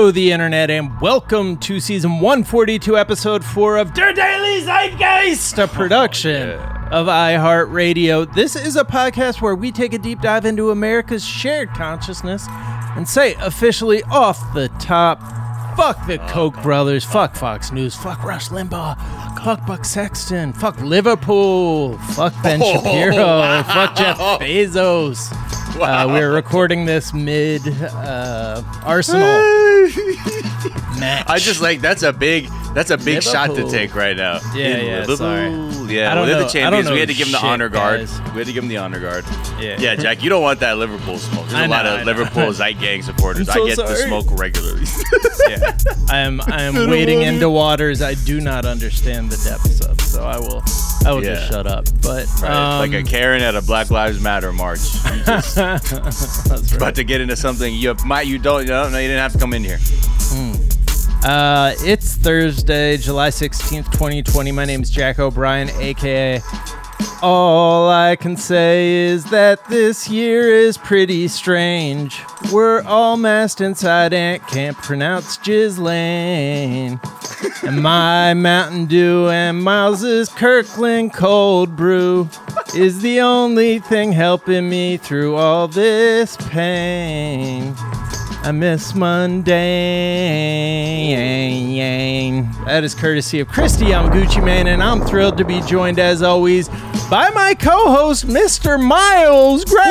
Hello, the internet, and welcome to season 142, episode 4 of Der Daily Zeitgeist, a oh, production of iHeartRadio. This is a podcast where we take a deep dive into America's shared consciousness and say officially off the top fuck the oh, Koch brothers, fuck Fox News, fuck Rush Limbaugh, fuck Buck Sexton, fuck Liverpool, fuck Ben Shapiro, oh, fuck Jeff Bezos. Uh, we're recording this mid uh, Arsenal match. I just like that's a big that's a big shot to take right now. Yeah, In yeah, Liverpool. sorry. Yeah, I don't well, they're know- the I champions. don't We had to give them the shit, honor guard. guys. We had to give them the honor guard. Yeah. Yeah, Jack, you don't want that Liverpool smoke. There's I a lot know, I of know. Liverpool Zeitgang supporters. I'm so I get to sorry. smoke regularly. yeah. I am I am wading into waters I do not understand the depths of, so I will I will just shut up. But right, um, like a Karen at a Black Lives Matter march. You just that's right. about to get into something you might you don't no no you didn't have to come in here. Uh, it's Thursday, July 16th, 2020. My name is Jack O'Brien, aka. All I can say is that this year is pretty strange. We're all masked inside and can't pronounce Ghislaine. and my Mountain Dew and Miles's Kirkland cold brew is the only thing helping me through all this pain. I miss mundane. That is courtesy of Christy Yamaguchi Man, and I'm thrilled to be joined as always by my co-host, Mr. Miles Gray.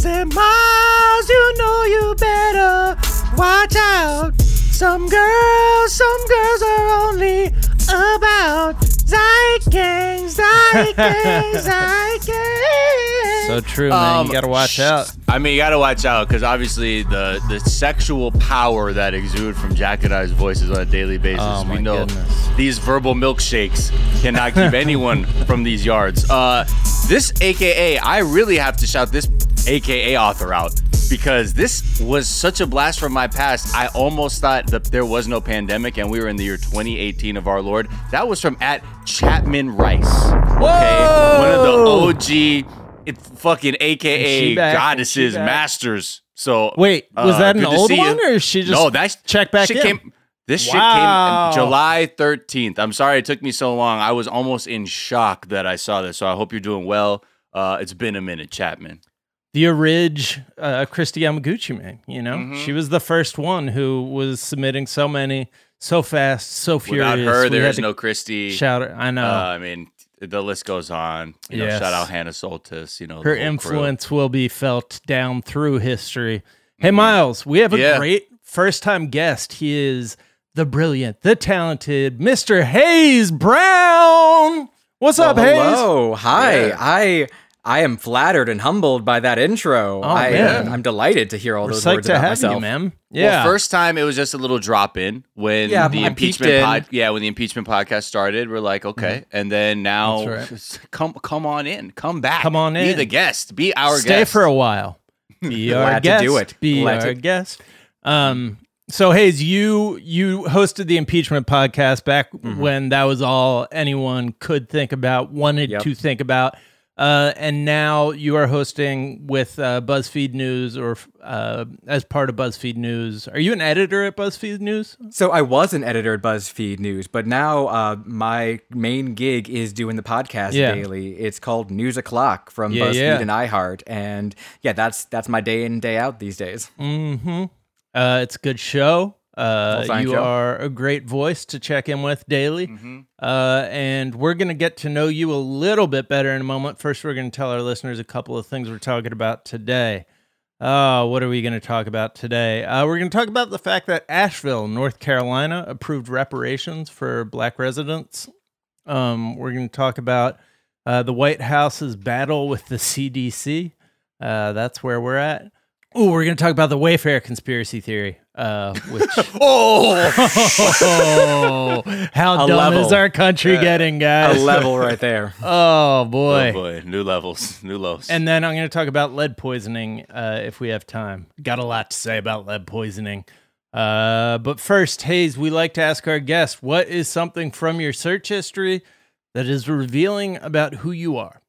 Say, Miles, you know you better watch out. Some girls, some girls are only about. So true, man. Um, you gotta watch sh- out. I mean, you got to watch out because obviously the the sexual power that exude from Jack and I's voices on a daily basis. Oh, we know goodness. these verbal milkshakes cannot keep anyone from these yards. Uh, this AKA, I really have to shout this AKA author out because this was such a blast from my past. I almost thought that there was no pandemic and we were in the year 2018 of our Lord. That was from at Chapman Rice. Okay, one of the OG. It fucking AKA back? Goddesses, masters. So Wait, was uh, that an old see you. one, or is she just no? That's check back in? Came, this Wow. shit came July 13th. I'm sorry it took me so long. I was almost in shock that I saw this. So I hope you're doing well. Uh, it's been a minute, Chapman. the orig uh, Christy Yamaguchi man. You know, Mhm. she was the first one who was submitting so many so fast, so furious. Without her, We there to no Christy. shout. her- I know Uh, I mean, the list goes on. You know, shout out Hannah Soltis. You know, her the whole crew. influence will be felt down through history. Hey, Miles, we have a Yeah. great first time guest. He is the brilliant, the talented Mr. Hayes Brown. What's up, Well, Hayes? hello. Hi. Yeah. I I am flattered and humbled by that intro. Oh, I, man. I'm delighted to hear all We're those words to about have myself. you, man. Well, Yeah. first time it was just a little drop in when Yeah, the I impeachment pod, yeah, when the impeachment podcast started, we're like, okay, and then now Mm-hmm. Come come on in, come back, Come on in, be the guest, be our Stay guest. for a while. Be our Glad to guest. do it. Be Glad our to- guest. Um. So Hayes, you you hosted the impeachment podcast back Mm-hmm. when that was all anyone could think about, wanted Yep. to think about, uh, and now you are hosting with uh, BuzzFeed News or uh, as part of BuzzFeed News. Are you an editor at BuzzFeed News? So I was an editor at BuzzFeed News, but now uh, my main gig is doing the podcast Yeah. daily. It's called News O'clock from Yeah, BuzzFeed yeah. and iHeart, and yeah, that's that's my day in day out these days. Mm-hmm. Uh, it's a good show. Uh, Well, you you. are a great voice to check in with daily. Uh, and we're going to get to know you a little bit better in a moment. First, we're going to tell our listeners a couple of things we're talking about today. Uh, what are we going to talk about today? Uh, we're going to talk about the fact that Asheville, North Carolina, approved reparations for black residents. Um, we're going to talk about uh, the White House's battle with the CDC. Uh, that's where we're at. Oh, we're going to talk about the Wayfair conspiracy theory, uh, which Oh, how A dumb level. is our country getting, guys? A level right there. Oh boy. oh boy, new levels, new lows. And then I'm going to talk about lead poisoning uh, if we have time. Got a lot to say about lead poisoning. Uh, but first, Hayes, we like to ask our guests what is something from your search history that is revealing about who you are?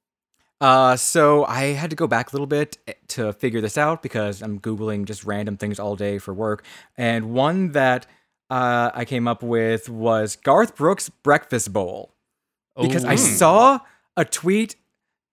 Uh, so I had to go back a little bit eh, to figure this out because I'm googling just random things all day for work, and one that uh, I came up with was Garth Brooks' breakfast bowl. Because I saw a tweet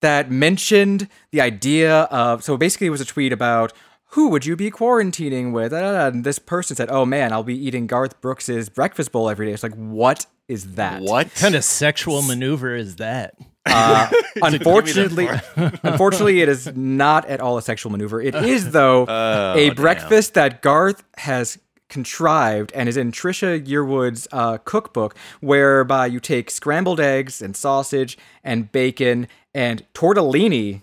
that mentioned the idea of so basically it was a tweet about who would you be quarantining with? And this person said oh man i'll be eating garth brooks's breakfast bowl every day. It's like what is that? What kind of sexual maneuver is that? Uh, Give me that unfortunately unfortunately it is not at all a sexual maneuver it is though Oh, a damn. breakfast that garth has contrived and is in Trisha Yearwood's uh, cookbook, whereby you take scrambled eggs and sausage and bacon and tortellini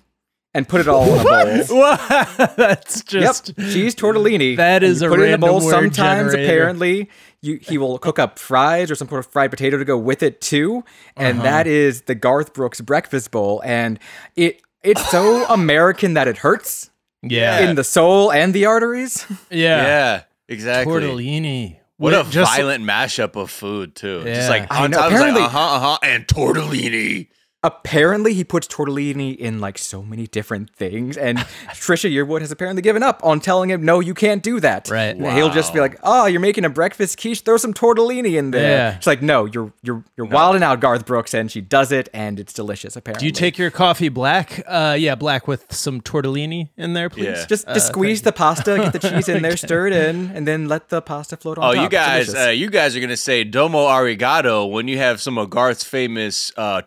and put it all in a bowl. That's just Yep, cheese tortellini. That is you a put it in a bowl. word Sometimes, generator. apparently, you he will cook up fries or some sort of fried potato to go with it too, and Uh-huh. that is the Garth Brooks breakfast bowl, and it it's so American that it hurts yeah, in the soul and the arteries. yeah, Yeah, exactly. Tortellini. What a just- violent mashup of food too. Yeah. Just like I on know, top, it's like uh huh, uh huh, and tortellini. Apparently he puts tortellini in like so many different things and trisha yearwood has apparently given up on telling him no you can't do that Right. and he'll just be like oh you're making a breakfast quiche throw some tortellini in there Yeah. it's like no you're you're you're wilding out garth brooks and she does it and it's delicious apparently Do you take your coffee black? Uh, yeah, black with some tortellini in there, please. Yeah. just just squeeze the pasta get the cheese in there stir it in and then let the pasta float on Oh, top. you guys, uh, you guys are gonna say "domo arigato" when you have some of Garth's famous uh,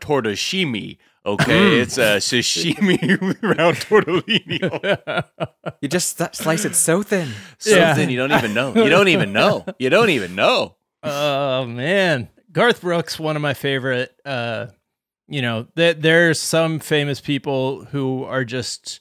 tortashimi. Okay, it's a sashimi round tortellini. you just s- slice it so thin Yeah. Something you don't even know. You don't even know. You don't even know. Oh man, Garth Brooks, one of my favorite. Uh, you know, th- there's some famous people who are just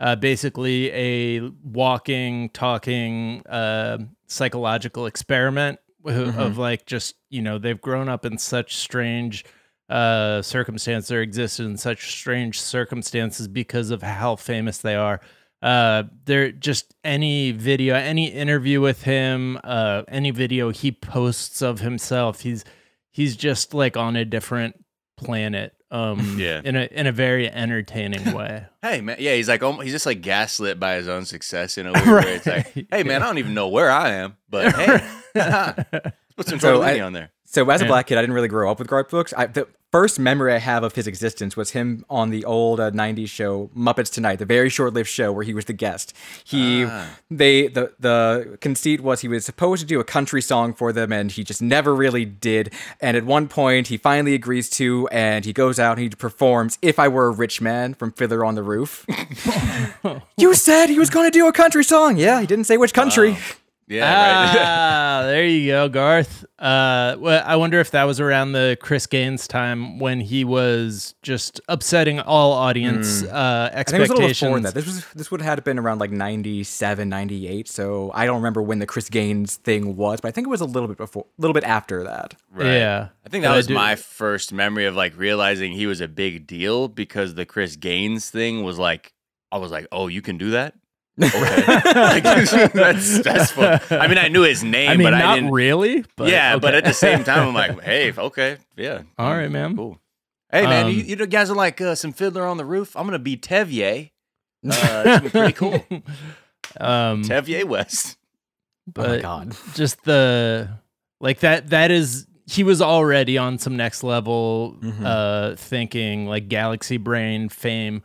uh, basically a walking, talking uh, psychological experiment who- of like just you know they've grown up in such strange uh circumstances or existed in such strange circumstances because of how famous they are. Uh there just any video any interview with him uh any video he posts of himself he's he's just like on a different planet um Yeah. in a in a very entertaining way. Hey man, yeah, he's like almo- he's just like gaslit by his own success in a way. Where it's like, hey man, I don't even know where I am, but hey, put some So tortellini I- on there. So as a black kid, I didn't really grow up with Garth Brooks. I, the first memory I have of his existence was him on the old uh, '90s show Muppets Tonight, the very short-lived show where he was the guest. He, Ah. they, the the conceit was he was supposed to do a country song for them, and he just never really did. And at one point, he finally agrees to, and he goes out and he performs "If I Were a Rich Man" from Fiddler on the Roof. you said he was going to do a country song. Yeah, he didn't say which country. Yeah, right. ah, there you go, Garth. Uh, well, I wonder if that was around the Chris Gaines time when he was just upsetting all audience uh, Hmm. I think it was a little before that. This was this would have been around like 97, 98. So I don't remember when the Chris Gaines thing was, but I think it was a little bit before, a little bit after that. Right. Yeah, I think that But was my first memory of like realizing he was a big deal because the Chris Gaines thing was like, I was like, oh, you can do that? Okay. Like, that's that's fun. I mean, I knew his name, I mean, but not I didn't. really. But yeah, but at the same time, I'm like, hey, okay, yeah, All right, man. cool. Hey, man, Um, you, you guys are like uh, some Fiddler on the Roof. I'm gonna be Tevye. Uh, it's gonna pretty cool. um, Tevye West. oh my god. just the like that. That is he was already on some next level Mhm. uh thinking like galaxy brain fame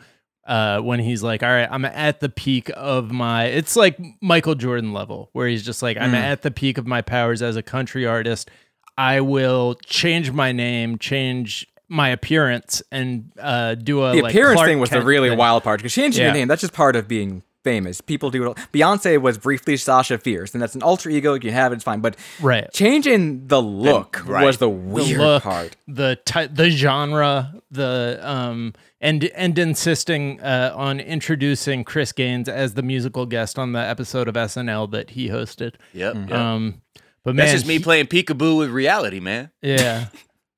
uh when he's like all right i'm at the peak of my it's like michael jordan level where he's just like i'm Mm. at the peak of my powers as a country artist i will change my name change my appearance and uh do a The like, appearance Clark thing was the really thing. wild part because changing Yeah. your name, that's just part of being famous. People do it. all- Beyonce was briefly Sasha Fierce, and that's an alter ego. You can have it, it's fine. But right changing the look right. was the the weird look, part. the ty- the genre, the um, and and insisting uh, on introducing Chris Gaines as the musical guest on the episode of SNL that he hosted. Yep. yep. Um, but man, That's just me he- playing peekaboo with reality, man. yeah.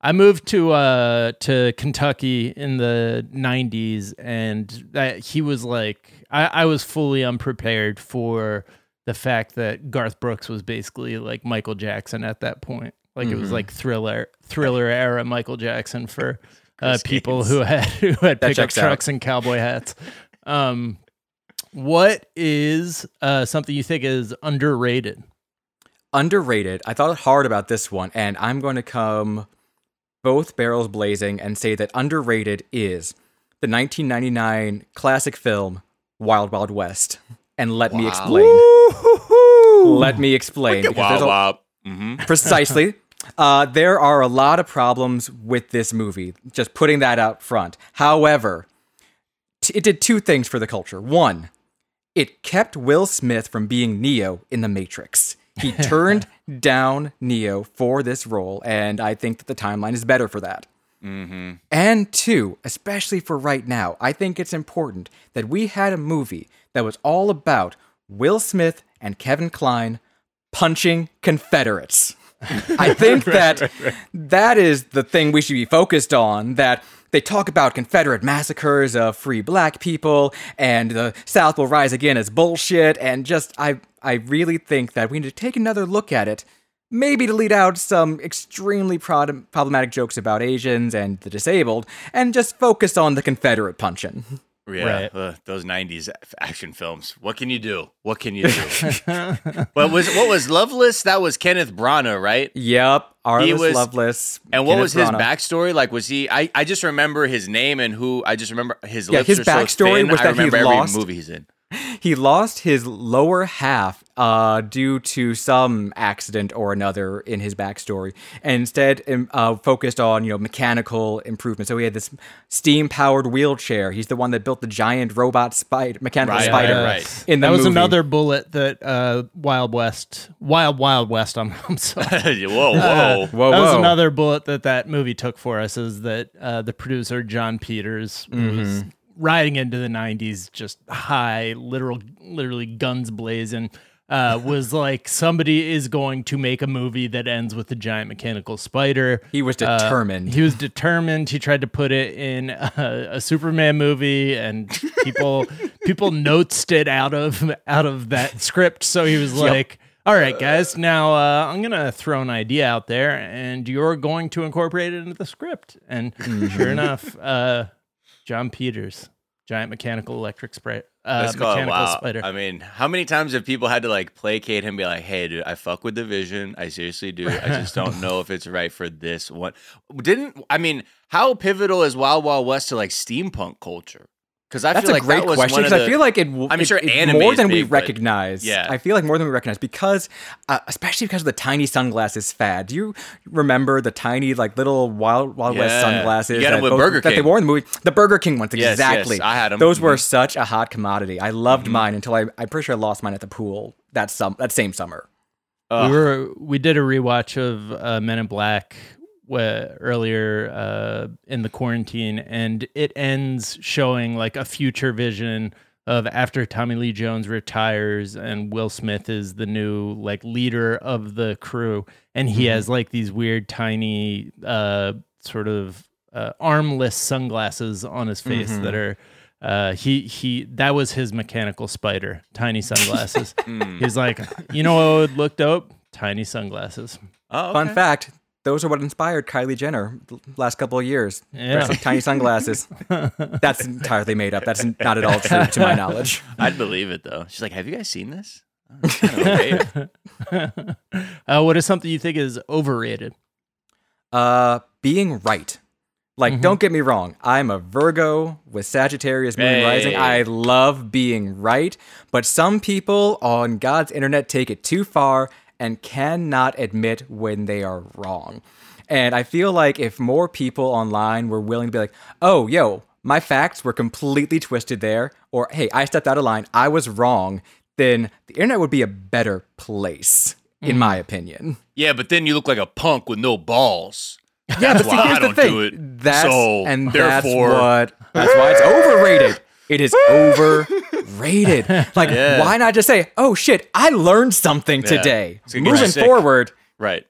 I moved to uh to Kentucky in the 90s and that he was like I, I was fully unprepared for the fact that Garth Brooks was basically like Michael Jackson at that point. Like it was Mhm. like thriller thriller era Michael Jackson for uh, people who had who had pickup checks out. trucks and cowboy hats. Um, what is uh, something you think is underrated? Underrated. I thought hard about this one, and I'm going to come both barrels blazing and say that underrated is the 1999 classic film Wild Wild West. And let me Wow. explain. Let me explain. because Wow, there's a- wow. hmm Precisely. Uh, there are a lot of problems with this movie, just putting that out front. However, t- it did two things for the culture. One, it kept Will Smith from being Neo in The Matrix. He turned down Neo for this role, and I think that the timeline is better for that. Mm-hmm. And two, especially for right now, I think it's important that we had a movie that was all about Will Smith and Kevin Kline punching Confederates. I think that that is the thing we should be focused on. That they talk about Confederate massacres of free black people and the South will rise again as bullshit. And just, I, I really think that we need to take another look at it. Maybe to lead out some extremely prod- problematic jokes about Asians and the disabled, and just focus on the Confederate punching. Yeah, Right. uh, those '90s action films. What can you do? What can you do? what was what was Loveless? That was Kenneth Branagh, right? Yep, Arliss was- Loveless. And what Kenneth was his Branagh. backstory? Like, was he? I, I just remember his name and who. I just remember his Yeah, lips his are so backstory thin, was I that he remember every lost- movie he's in. He lost his lower half uh, due to some accident or another in his backstory, and instead um, uh, focused on you know mechanical improvement. So he had this steam-powered wheelchair. He's the one that built the giant robot spider, mechanical Right, spider. right, right. In the that was movie. another bullet that uh, Wild West, Wild Wild West. I'm, I'm sorry. whoa, whoa. Uh, Whoa, that was another bullet that that movie took for us. Is that uh, the producer Jon Peters was Mm-hmm. riding into the '90s, just high, literal, literally guns blazing. Uh, was like somebody is going to make a movie that ends with a giant mechanical spider. He was Uh, determined. he was determined. He tried to put it in a, a Superman movie, and people people noticed it out of out of that script. So he was like, "All right, guys, now uh, I'm gonna throw an idea out there, and you're going to incorporate it into the script." And sure enough, uh, Jon Peters, giant mechanical electric spray, uh, Let's call it mechanical wow. spider. I mean, how many times have people had to like placate him, be like, "Hey, dude, I fuck with the vision. I seriously do. I just don't know if it's right for this one." Didn't I mean? How pivotal is Wild Wild West to like steampunk culture? Because I That's feel a like great that was question because I feel like it. w- I mean, it- sure, it's anime more than we big, but- recognize. yeah. I feel like more than we recognize because, uh, especially because of the tiny sunglasses fad. Do you remember the tiny, like little Wild Wild West sunglasses You got 'em that, with both- Burger that they wore in the movie? The Burger King ones, Yes, exactly. yes, I them. Those were Mhm. such a hot commodity. I loved mine until I. I'm pretty sure I lost mine at the pool that sum that same summer. Ugh. we were we did a rewatch of uh, Men in Black wh- earlier uh, in the quarantine, and it ends showing like a future vision of after Tommy Lee Jones retires and Will Smith is the new like leader of the crew, and he has like these weird tiny uh, sort of uh, armless sunglasses on his face that are. Uh, he he that was his mechanical spider, tiny sunglasses. He's like, you know what would look dope? Tiny sunglasses. Oh, Fun fact: those are what inspired Kylie Jenner the last couple of years. Yeah. Some tiny sunglasses. That's entirely made up. That's not at all true to my knowledge. I'd believe it though. She's like, "Have you guys seen this?" Oh, kinda. Uh, what is something you think is overrated? Uh, being right. Like, don't get me wrong. I'm a Virgo with Sagittarius moon Hey. rising. I love being right, but some people on God's internet take it too far and cannot admit when they are wrong. And I feel like if more people online were willing to be like, "Oh, yo, my facts were completely twisted there," or "Hey, I stepped out of line. I was wrong," then the internet would be a better place, in my mm. opinion. yeah, but then you look like a punk with no balls. Yeah, That's but see, why here's I don't the thing. do it. That's So, and therefore- that's what that's why it's overrated. It is overrated. Like, Yeah. why not just say, "Oh shit, I learned something today." It's gonna get you Moving forward, Right.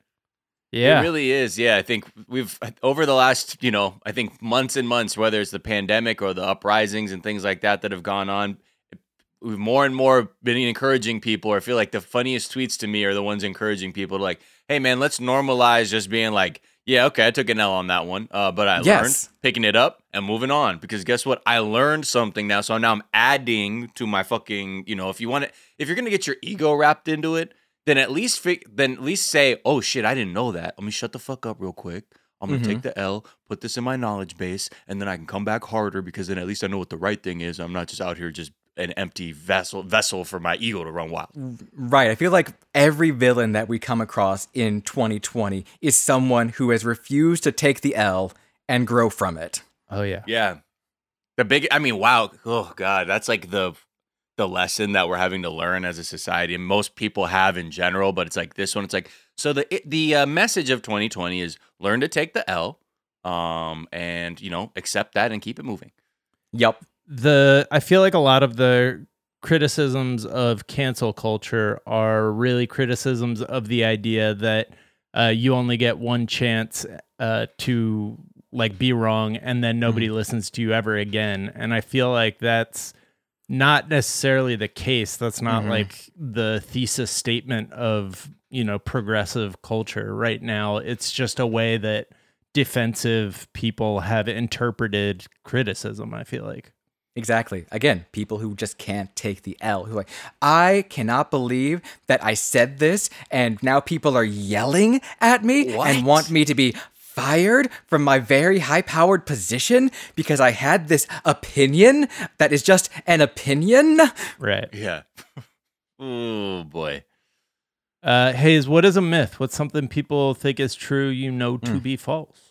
Yeah. It really is. Yeah, I think we've over the last, you know, I think months and months, whether it's the pandemic or the uprisings and things like that that have gone on, we've more and more been encouraging people. Or I feel like the funniest tweets to me are the ones encouraging people to like, hey man, let's normalize just being like, Yeah, okay, I took an L on that one, uh, but I Yes. learned picking it up and moving on because guess what? I learned something now, so now I'm adding to my fucking. You know, if you want to, if you're gonna get your ego wrapped into it, then at least then at least say, "Oh shit, I didn't know that." Let me shut the fuck up real quick. I'm gonna take the L, put this in my knowledge base, and then I can come back harder because then at least I know what the right thing is. I'm not just out here just an empty vessel vessel for my ego to run wild. Right. I feel like every villain that we come across in 2020 is someone who has refused to take the L and grow from it. Oh yeah. Yeah. The big I mean, wow. Oh god, that's like the the lesson that we're having to learn as a society and most people have in general, but it's like this one it's like so the the uh, message of 2020 is learn to take the L um and you know, accept that and keep it moving. Yup. The I feel like a lot of the criticisms of cancel culture are really criticisms of the idea that uh, you only get one chance uh, to like be wrong and then nobody listens to you ever again. And i feel like that's not necessarily the case. That's not Mhm. like the thesis statement of you know progressive culture right now. It's just a way that defensive people have interpreted criticism i feel like Exactly. Again, people who just can't take the L. Who are like, I cannot believe that I said this, and now people are yelling at me What? and want me to be fired from my very high powered position because I had this opinion that is just an opinion. right Yeah. oh boy. uh hayes what is a myth what's something people think is true you know to be false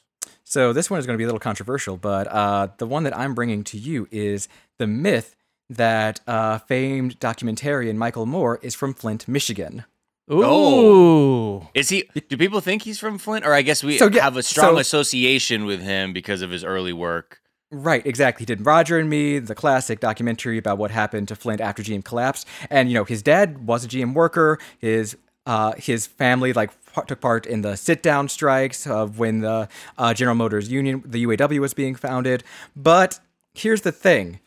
So this one is going to be a little controversial, but uh, the one that I'm bringing to you is the myth that uh, famed documentarian Michael Moore is from Flint, Michigan. ooh Oh. Is he do people think he's from Flint or I guess we So, yeah, have a strong so- association with him because of his early work. Right, exactly. He did Roger and Me, the classic documentary about what happened to Flint after GM collapsed. And you know, his dad was a GM worker. His uh, his family like p- took part in the sit down strikes of when the uh, General Motors Union, the UAW, was being founded. But here's the thing: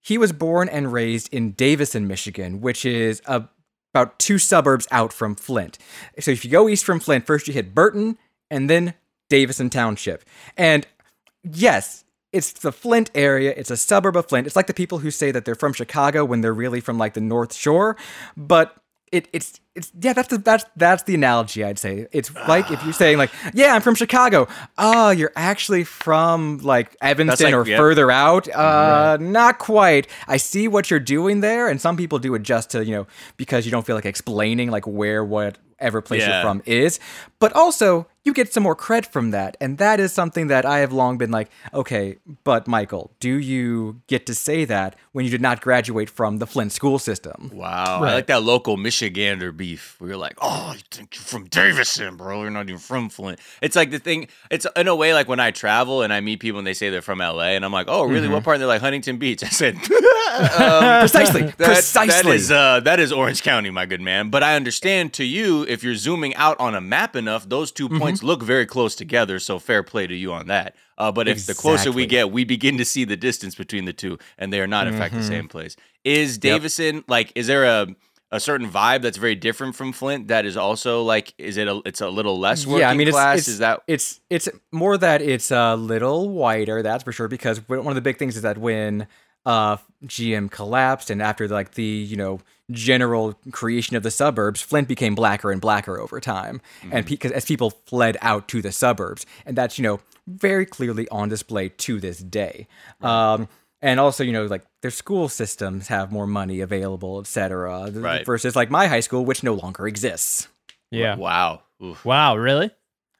he was born and raised in Davison, Michigan, which is a, about two suburbs out from Flint. So if you go east from Flint, first you hit Burton, and then Davison Township. And yes, it's the Flint area. It's a suburb of Flint. It's like the people who say that they're from Chicago when they're really from like the North Shore. But it, it's it's yeah, that's the that's that's the analogy I'd say. It's like if you're saying like, yeah, I'm from Chicago. Oh, you're actually from like Evanston like- or yep. further out. Uh, not quite. I see what you're doing there, and some people do it just to you know because you don't feel like explaining like where whatever place Yeah. you're from is. But also, you get some more cred from that. And that is something that I have long been like, okay, but Michael, do you get to say that when you did not graduate from the Flint school system? Wow. Right. I like that local Michigander beef where you're like, oh, you think you're from Davison, bro. You're not even from Flint. It's like the thing, it's in a way like when I travel and I meet people and they say they're from LA and I'm like, oh, really? What part? And they're like, Huntington Beach. I said, um, Precisely. that- precisely. That is, uh, that is Orange County, my good man. But I understand to you, if you're zooming out on a map enough, those 2 Mm-hmm. points look very close together. So fair play to you on that. Uh, but if the closer we get, we begin to see the distance between the two, and they are not, in fact, Mm-hmm. the same place. Is Davison like? Is there a a certain vibe that's very different from Flint? That is also like, is it a? It's a little less working yeah, I mean, it's, class. it's, is that? it's it's more that it's a little whiter, that's for sure. Because one of the big things is that when uh, GM collapsed, and after like the you know general creation of the suburbs, Flint became blacker and blacker over time, and because as people fled out to the suburbs, and that's you know very clearly on display to this day. Um, and also, you know, like their school systems have more money available, et cetera, Right. versus like my high school, which no longer exists. yeah Wow. Oof. wow really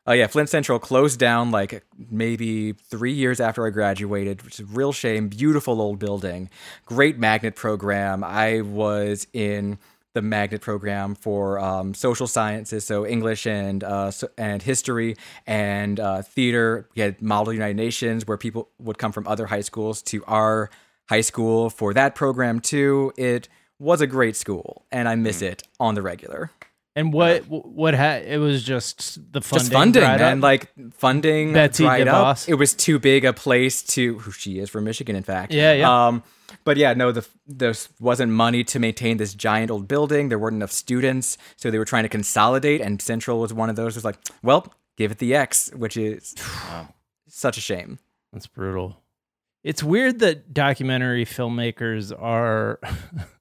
Oh yeah, Flint Central closed down like maybe three years after I graduated, which is a real shame. Beautiful old building, great magnet program. I was in the magnet program for um, social sciences, so English and uh, so, and history and uh, theater. We had Model United Nations, where people would come from other high schools to our high school for that program too. It was a great school, and I miss it on the regular. And what what ha- it was just the funding just funding, man. up? Like funding Betsy dried up. It was too big a place to. Who she is from Michigan, in fact. Yeah, yeah. Um, but yeah, no, the there wasn't money to maintain this giant old building. There weren't enough students, so they were trying to consolidate. And Central was one of those. Was like, well, give it the X, which is such a shame. That's brutal. It's weird that documentary filmmakers are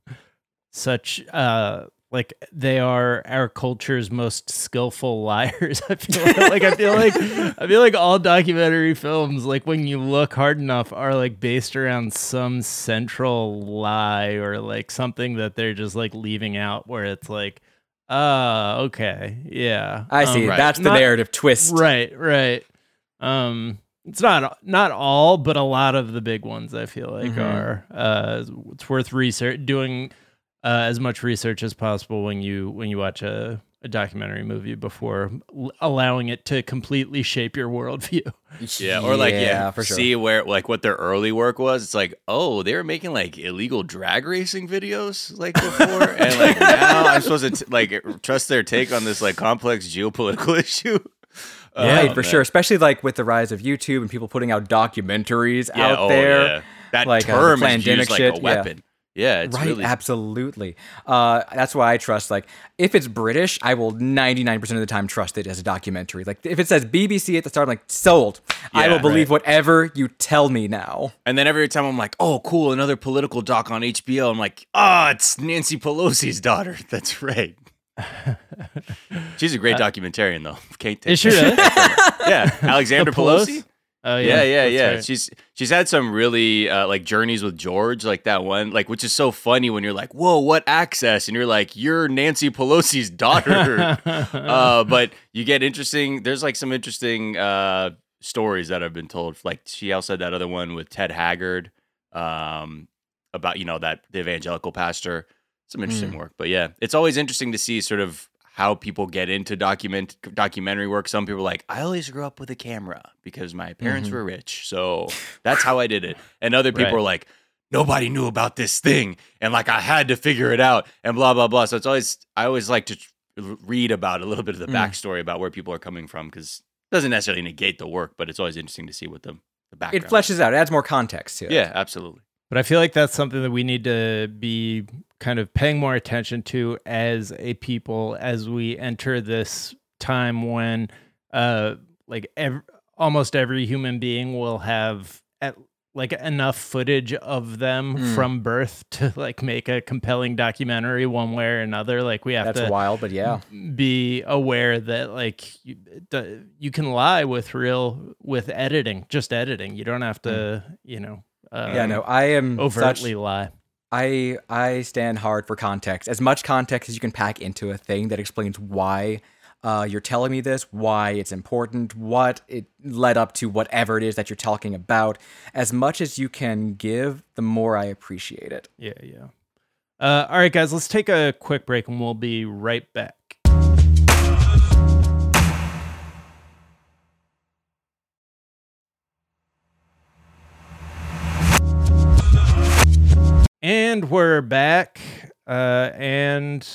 such uh like they are our culture's most skillful liars. I feel like, like I feel like I feel like all documentary films, like when you look hard enough, are like based around some central lie or like something that they're just like leaving out where it's like, uh, okay, yeah. I see. Um, right. That's the Not- narrative twist. Right, right. Um, it's not not all, but a lot of the big ones I feel like Mhm. are. Uh, it's worth research doing uh, as much research as possible when you when you watch a, a documentary movie before l- allowing it to completely shape your worldview. Yeah, or like yeah, for sure. see where like what their early work was. It's like, oh, they were making like illegal drag racing videos like before, and like now I'm supposed to t- like trust their take on this like complex geopolitical issue. Yeah, right, Oh, for man. sure. Especially like with the rise of YouTube and people putting out documentaries Yeah, out oh, there. yeah. That like, uh, the is pandemic used like shit, a yeah. weapon. Yeah, it's right, really absolutely. Uh, that's why I trust. Like, if it's British, I will ninety nine percent of the time trust it as a documentary. Like, if it says BBC at the start, I'm like, sold. I will believe right. whatever you tell me now. And then every time I'm like, oh, cool, another political doc on HBO. I'm like, ah, it's Nancy Pelosi's daughter. That's right. She's a great documentarian, though. Can't take Is she really? yeah, Alexandra Pelosi? Oh Yeah, yeah, that's yeah. right. She's she's had some really uh, like journeys with George, like that one, like which is so funny when you're like, whoa, what access? And you're like, you're Nancy Pelosi's daughter. uh, but you get interesting. There's like some interesting uh, stories that have been told. Like she also had that other one with Ted Haggard um, about you know that the evangelical pastor. Some interesting work, but yeah, it's always interesting to see sort of how people get into document documentary work. Some people are like, I always grew up with a camera because my parents were rich, so that's how I did it. And other people Right. are like, nobody knew about this thing, and like I had to figure it out, and blah blah blah. So it's always I always like to r- read about a little bit of the Mm. backstory about where people are coming from because it doesn't necessarily negate the work, but it's always interesting to see what the the background. It fleshes out. It adds more context to it. Yeah, absolutely. But I feel like that's something that we need to be kind of paying more attention to as a people as we enter this time when uh like ev- almost every human being will have at, like enough footage of them Mm. from birth to like make a compelling documentary one way or another like we have to That's to wild, but yeah. be aware that like you, you can lie with real with editing just editing you don't have to you know uh, Yeah, no, I am overtly such- lie. I I stand hard for context. As much context as you can pack into a thing that explains why uh, you're telling me this, why it's important, what it led up to, whatever it is that you're talking about. As much as you can give, the more I appreciate it. Yeah, yeah. Uh, all right, guys, let's take a quick break and we'll be right back. And we're back. Uh, and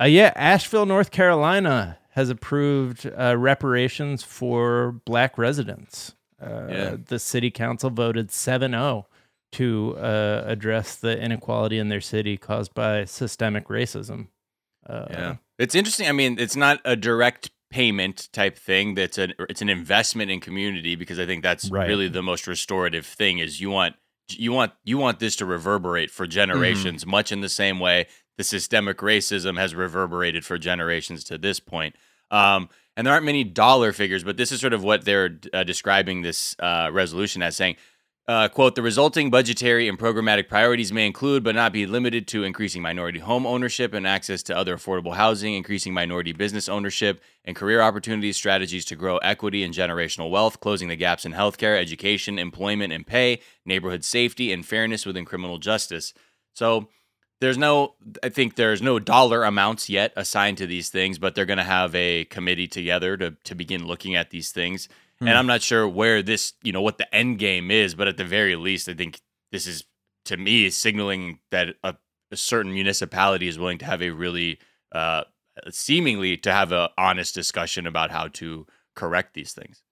uh, yeah, Asheville, North Carolina has approved uh, reparations for black residents. Uh, Yeah. The city council voted 7 0 to uh, address the inequality in their city caused by systemic racism. Uh, Yeah, it's interesting. I mean, it's not a direct payment type thing. That's an it's an investment in community because I think that's Right. really the most restorative thing. Is you want you want you want this to reverberate for generations, much in the same way the systemic racism has reverberated for generations to this point. Um, and there aren't many dollar figures, but this is sort of what they're uh, describing this uh, resolution as saying. Uh, quote, the resulting budgetary and programmatic priorities may include, but not be limited to, increasing minority home ownership and access to other affordable housing, increasing minority business ownership and career opportunities, strategies to grow equity and generational wealth, closing the gaps in healthcare, education, employment, and pay, neighborhood safety, and fairness within criminal justice. So there's no, I think there's no dollar amounts yet assigned to these things, but they're going to have a committee together to, to begin looking at these things. And I'm not sure where this, you know, what the end game is, but at the very least, I think this is to me signaling that a, a certain municipality is willing to have a really, uh, seemingly to have a honest discussion about how to correct these things.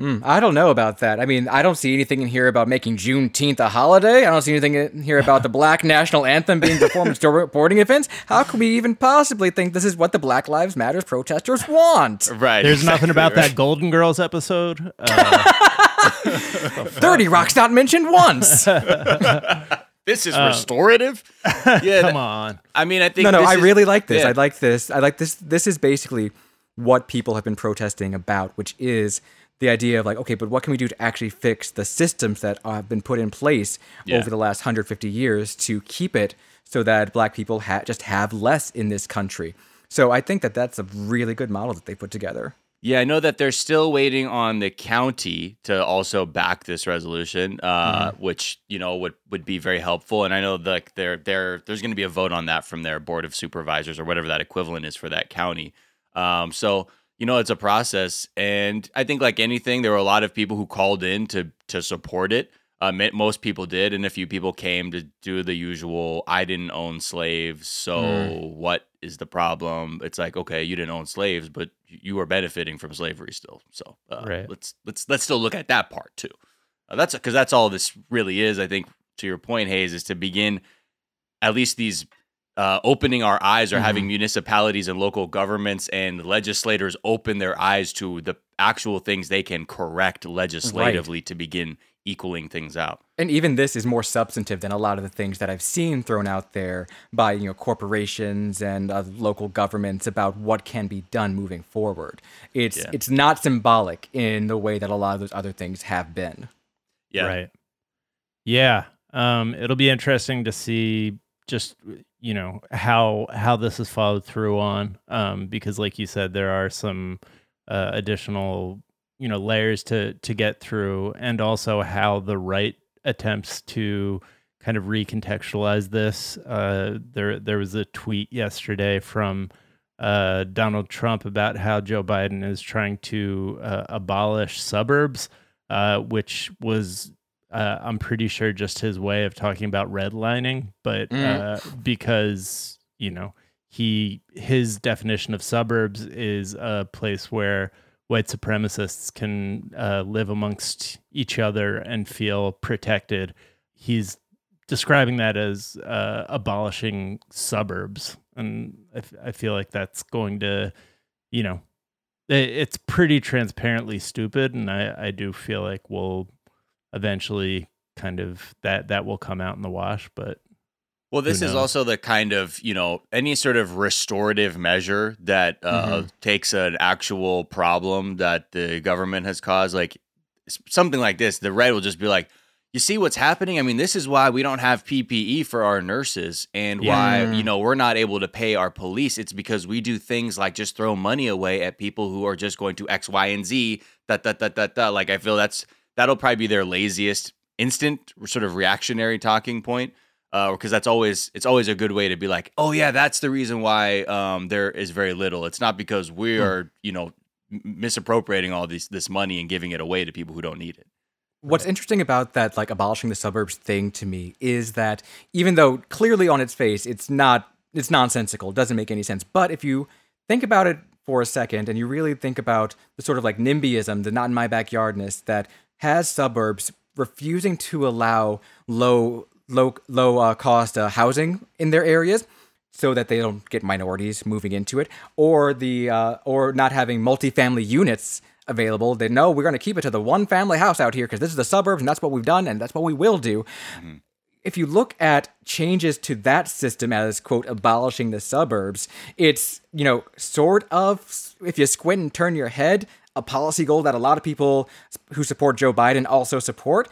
Mm, I don't know about that. I mean, I don't see anything in here about making Juneteenth a holiday. I don't see anything in here about the Black National Anthem being performed at sporting events. How can we even possibly think this is what the Black Lives Matters protesters want? Right. There's nothing about right. that Golden Girls episode. Uh, 30 Rock's not mentioned once. This is restorative. Yeah. come on. I mean, I think no, no, this I is- really like this. yeah. I like this. I like this. This is basically what people have been protesting about, which is the idea of like, okay, but what can we do to actually fix the systems that have been put in place Yeah. over the last 150 years to keep it so that black people ha- just have less in this country. So I think that that's a really good model that they put together. Yeah, I know that they're still waiting on the county to also back this resolution, uh, which you know would would be very helpful. And I know like there there there's going to be a vote on that from their board of supervisors or whatever that equivalent is for that county. Um, so you know it's a process, and I think like anything, there were a lot of people who called in to to support it. Mo- most people did, and a few people came to do the usual. I didn't own slaves, so what is the problem? It's like okay, you didn't own slaves, but you are benefiting from slavery still. So uh, Right. let's let's let's still look at that part too. Uh, that's because that's all this really is. I think to your point, Hayes, is to begin at least these uh, opening our eyes or having municipalities and local governments and legislators open their eyes to the actual things they can correct legislatively to begin equaling things out. And even this is more substantive than a lot of the things that I've seen thrown out there by you know corporations and uh, local governments about what can be done moving forward. It's Yeah. it's not symbolic in the way that a lot of those other things have been. Yeah. Right. Yeah. Um, it'll be interesting to see just you know how how this is followed through on um, because like you said there are some uh, additional you know layers to to get through and also how the right attempts to kind of recontextualize this uh, there there was a tweet yesterday from uh, Donald Trump about how Joe Biden is trying to uh, abolish suburbs uh, which was uh, I'm pretty sure just his way of talking about redlining, but Mm. uh, because you know he his definition of suburbs is a place where white supremacists can uh, live amongst each other and feel protected. He's describing that as uh, abolishing suburbs, and I, f- I feel like that's going to, you know, it, it's pretty transparently stupid, and I, I do feel like we'll eventually kind of that that will come out in the wash. But Well, this is also the kind of, you know, any sort of restorative measure that uh, takes an actual problem that the government has caused. Like something like this, the red will just be like, you see what's happening? I mean, this is why we don't have PPE for our nurses and why, you know, we're not able to pay our police. It's because we do things like just throw money away at people who are just going to X, Y, and Z. That, that, that, that, that. Like, I feel that's, that'll probably be their laziest instant sort of reactionary talking point because that's always it's always a good way to be like, oh yeah, that's the reason why um, there is very little. It's not because we are you know misappropriating all these this money and giving it away to people who don't need it. What's interesting about that, like abolishing the suburbs thing to me, is that even though clearly on its face it's not, it's nonsensical, it doesn't make any sense. But if you think about it for a second and you really think about the sort of like NIMBYism, the not in my backyardness that has suburbs refusing to allow low, low, low uh, cost uh, housing in their areas so that they don't get minorities moving into it, or the uh, or not having multifamily units available. They know we're going to keep it to the one family house out here because this is the suburbs and that's what we've done and that's what we will do. If you look at changes to that system as quote abolishing the suburbs, it's you know sort of if you squint and turn your head a policy goal that a lot of people who support Joe Biden also support.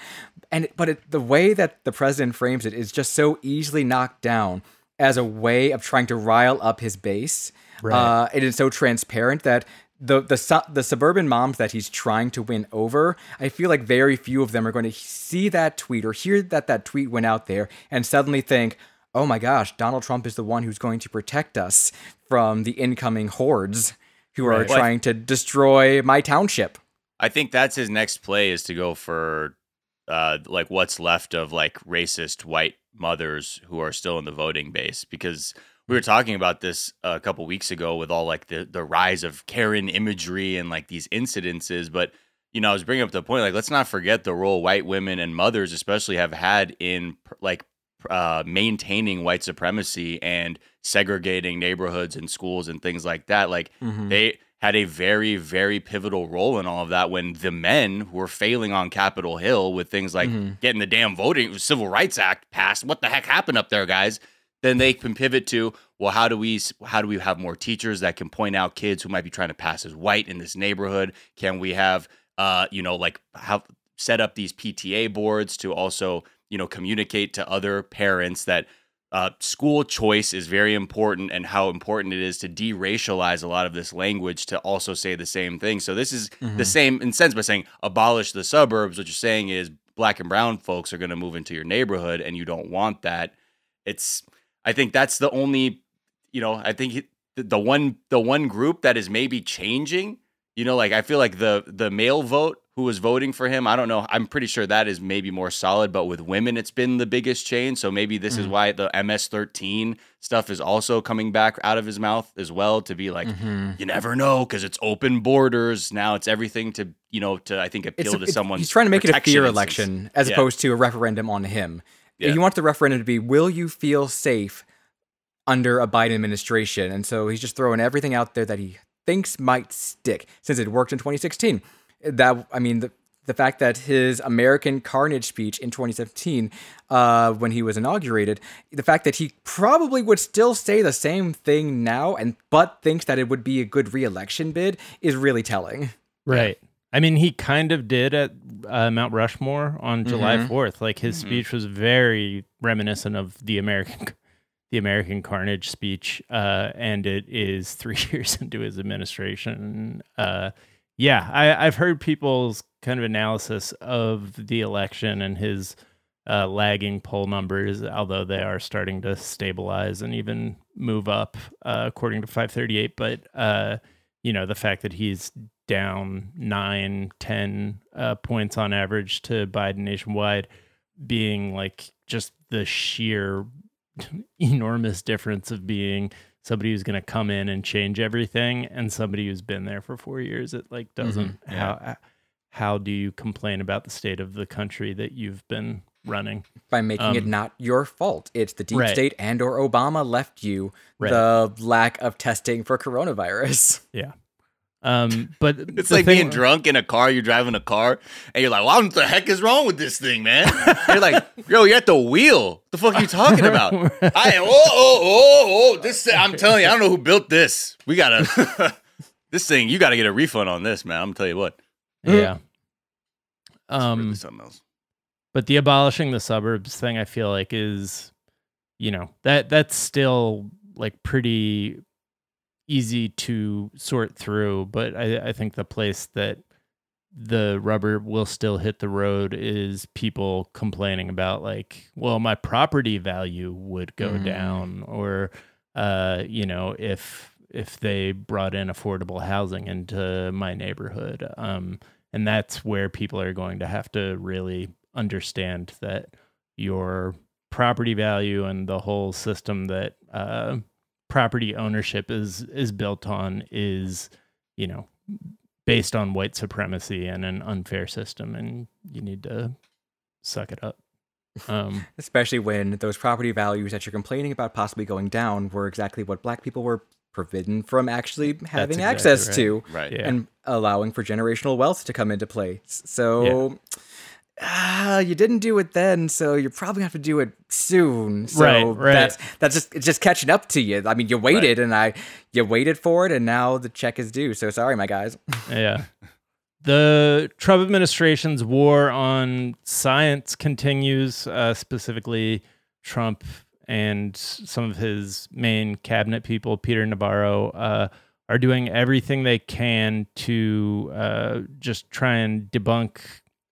And but it, the way that the president frames it is just so easily knocked down as a way of trying to rile up his base. Uh, it is so transparent that the the su- the suburban moms that he's trying to win over, I feel like very few of them are going to see that tweet or hear that that tweet went out there and suddenly think, "Oh my gosh, Donald Trump is the one who's going to protect us from the incoming hordes who are Right. Trying to destroy my township." I think that's his next play is to go for uh, like what's left of like racist white mothers who are still in the voting base because we were talking about this a couple weeks ago with all like the the rise of Karen imagery and like these incidences, but you know, I was bringing up the point like let's not forget the role white women and mothers especially have had in like uh, maintaining white supremacy and segregating neighborhoods and schools and things like that. Like Mhm. they had a very, very pivotal role in all of that when the men were failing on Capitol Hill with things like Mhm. getting the damn voting Civil Rights Act passed. What the heck happened up there, guys? Then they can pivot to, well, how do we how do we have more teachers that can point out kids who might be trying to pass as white in this neighborhood? Can we have uh, you know, like have set up these PTA boards to also, you know, communicate to other parents that uh, school choice is very important and how important it is to de-racialize a lot of this language to also say the same thing. So this is the same in sense by saying abolish the suburbs. What you're saying is black and brown folks are going to move into your neighborhood and you don't want that. It's I think that's the only you know, I think the- the one the one group that is maybe changing, you know, like I feel like the the male vote who was voting for him, I don't know, I'm pretty sure that is maybe more solid, but with women it's been the biggest change, so maybe this is why the MS13 stuff is also coming back out of his mouth as well to be like Mhm. you never know cuz it's open borders. Now it's everything to, you know, to I think appeal It's, to someone he's trying to make it a fear election as Yeah. opposed to a referendum on him. Yeah. He wants the referendum to be, will you feel safe under a Biden administration? And so he's just throwing everything out there that he thinks might stick since it worked in 2016. That, I mean, the, the fact that his American Carnage speech in 2017, uh, when he was inaugurated, the fact that he probably would still say the same thing now, and but thinks that it would be a good reelection bid, is really telling. Right. I mean, he kind of did at uh, Mount Rushmore on July Mhm. 4th. Like his speech was very reminiscent of the American the American Carnage speech, uh, and it is three years into his administration. Uh, yeah, I, I've heard people's kind of analysis of the election and his uh, lagging poll numbers, although they are starting to stabilize and even move up, uh, according to 538. But uh, you know, the fact that he's down nine, 10 uh, points on average to Biden nationwide, being like just the sheer enormous difference of being somebody who's going to come in and change everything and somebody who's been there for four years. It like doesn't yeah. how how do you complain about the state of the country that you've been running? by making it Um, not your fault. It's the deep Right. state and or Obama left you Right. the lack of testing for coronavirus. Yeah. Um, but It's like thing- being drunk in a car. You're driving a car, and you're like, "Well, what the heck is wrong with this thing, man?" you're like, "Yo, you're at the wheel. The fuck are you talking about?" I am. Oh, oh, oh, oh. This. I'm telling you, I don't know who built this. We gotta. this thing, you gotta get a refund on this, man. I'm gonna tell you what. Yeah. It's really Um, something else. but the abolishing the suburbs thing i feel like is you know that that's still like pretty easy to sort through but i, I think the place that the rubber will still hit the road is people complaining about like well my property value would go Mm. down or uh you know if if they brought in affordable housing into my neighborhood um and that's where people are going to have to really understand that your property value and the whole system that uh, property ownership is is built on is you know based on white supremacy and an unfair system and you need to suck it up um Especially when those property values that you're complaining about possibly going down were exactly what black people were forbidden from actually having exactly access right. to Right. yeah and allowing for generational wealth to come into play. S- So ah, you didn't do it then, so you're probably gonna have to do it soon. So Right, right. that's that's just it's just catching up to you. I mean, you waited and I you waited for it and now the check is due. So sorry, my guys. yeah. The Trump administration's war on science continues, uh, specifically Trump and some of his main cabinet people, Peter Navarro, uh, are doing everything they can to uh, just try and debunk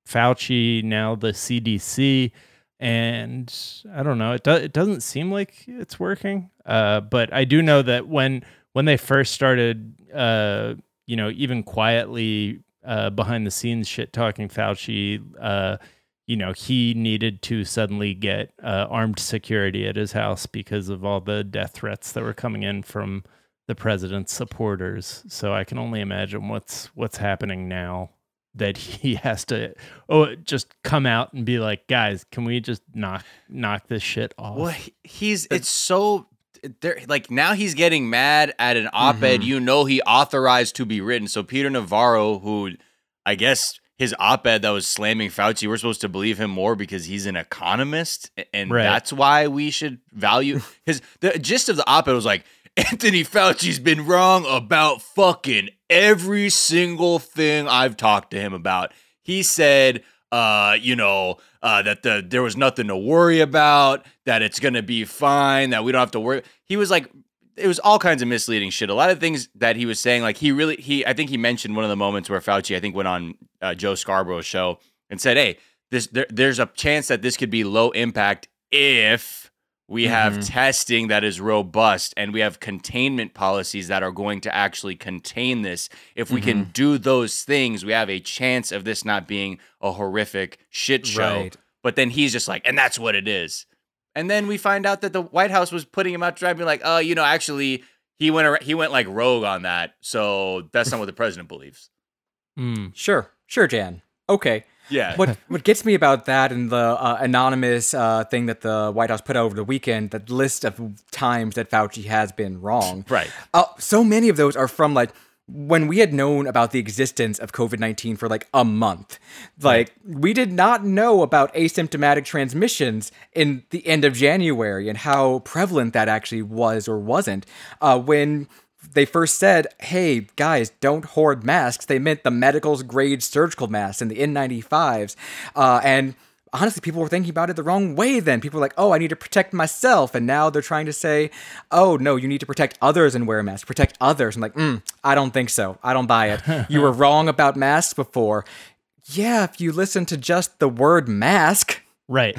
Fauci, now the CDC. And I don't know, it, do- it doesn't seem like it's working. Uh, but I do know that when when they first started, uh, you know, even quietly uh, behind the scenes shit talking Fauci, uh, you know, he needed to suddenly get uh, armed security at his house because of all the death threats that were coming in from the president's supporters. So I can only imagine what's what's happening now that he has to oh just come out and be like, guys, can we just knock knock this shit off? Well, he- he's it's so there like now he's getting mad at an op-ed Mhm. you know he authorized to be written. So Peter Navarro, who I guess his op-ed that was slamming Fauci, we're supposed to believe him more because he's an economist, and Right. that's why we should value his. The gist of the op-ed was like Anthony Fauci's been wrong about fucking every single thing I've talked to him about. He said, uh, you know, uh, that the there was nothing to worry about, that it's gonna be fine, that we don't have to worry. He was like, it was all kinds of misleading shit. A lot of things that he was saying, like he really, he, I think he mentioned one of the moments where Fauci, I think, went on uh, Joe Scarborough's show and said, "Hey, this there, there's a chance that this could be low impact if." We have Mhm. testing that is robust and we have containment policies that are going to actually contain this. If we can do those things, we have a chance of this not being a horrific shit show. Right. But then he's just like, and that's what it is. And then we find out that the White House was putting him out to dry, being like, oh, you know, actually, he went ar- he went like rogue on that. So that's not what the president believes. Mm. Sure, sure, Jan. Okay. Yeah. What what gets me about that and the uh, anonymous uh, thing that the White House put out over the weekend, that list of times that Fauci has been wrong. Right. Uh, so many of those are from like when we had known about the existence of COVID 19 for like a month. Like, we did not know about asymptomatic transmissions in the end of January and how prevalent that actually was or wasn't. Uh, when they first said, hey, guys, don't hoard masks, they meant the medical's grade surgical masks and the N95s. Uh, and honestly, people were thinking about it the wrong way then. People were like, oh, I need to protect myself. And now they're trying to say, oh, no, you need to protect others and wear a mask. Protect others. I'm like, mm, I don't think so. I don't buy it. you were wrong about masks before. Yeah, if you listen to just the word mask. Right.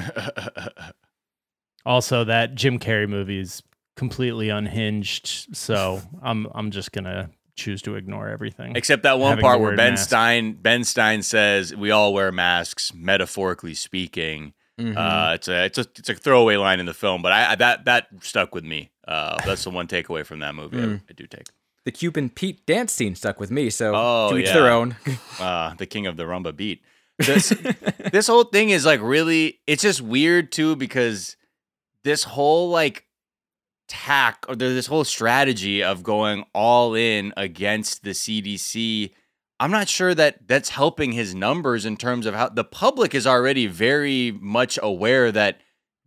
also, that Jim Carrey movie is completely unhinged, so I'm I'm just gonna choose to ignore everything. Except that one part where Ben mask. Stein Ben Stein says we all wear masks, metaphorically speaking. Mm-hmm. Uh, it's a it's a it's a throwaway line in the film, but I, I that that stuck with me. Uh, that's the one takeaway from that movie. I, I do take. the Cuban Pete dance scene stuck with me, so Oh, to each yeah. their own. uh, the king of the rumba beat. This this whole thing is like really it's just weird too because this whole like tack or there's this whole strategy of going all in against the CDC. I'm not sure that that's helping his numbers in terms of how the public is already very much aware that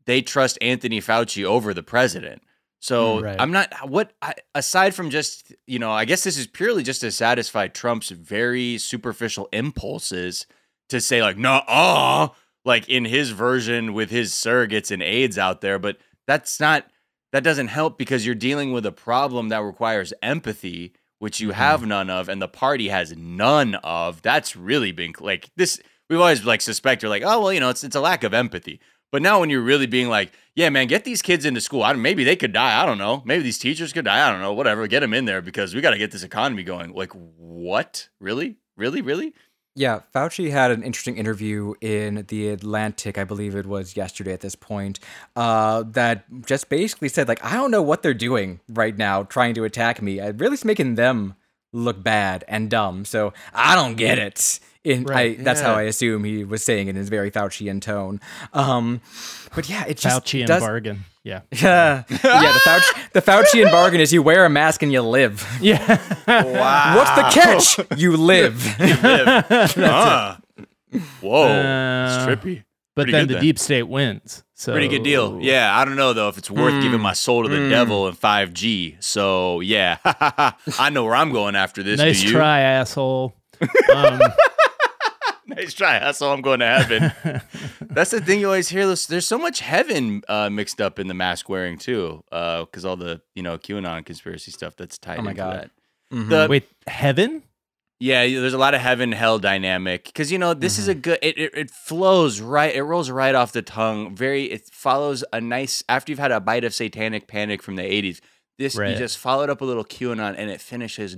they trust Anthony Fauci over the president. So Mm, right. I'm not what I, aside from just you know I guess this is purely just to satisfy Trump's very superficial impulses to say like no uh like in his version with his surrogates and aides out there but that's not that doesn't help because you're dealing with a problem that requires empathy which you mm-hmm. have none of and the party has none of. That's really been like this we've always like suspected like oh well you know it's it's a lack of empathy. But now when you're really being like yeah man get these kids into school. I don't, maybe they could die. I don't know. Maybe these teachers could die. I don't know. Whatever. Get them in there because we got to get this economy going. Like what? Really? Really? Really Yeah, Fauci had an interesting interview in The Atlantic, I believe it was yesterday at this point, uh, that just basically said, like, I don't know what they're doing right now trying to attack me. It really is making them look bad and dumb. So I don't get it. In, Right, I, That's how. I assume he was saying it in his very Faucian tone. Um, but yeah, it just Fauci and does, bargain. Yeah. yeah, yeah. The Fauci, the Faucian bargain is you wear a mask and you live. Yeah. wow What's the catch? You live. Ah. Whoa, Uh, it's trippy. but Pretty then the then. deep state wins. So Pretty good deal. Yeah, I don't know though if it's worth giving my soul to the devil in 5G. So yeah, I know where I'm going after this. Nice do you? try, asshole. Um, Nice try. That's all I'm going to heaven. That's the thing you always hear. There's, there's so much heaven uh, mixed up in the mask wearing too, because all the you know QAnon conspiracy stuff that's tied Oh my into God. that. The, wait, heaven? Yeah, there's a lot of heaven hell dynamic because you know this is a good. It, it it flows right. It rolls right off the tongue. Very. It follows a nice after you've had a bite of satanic panic from the '80s. This you just followed up a little QAnon and it finishes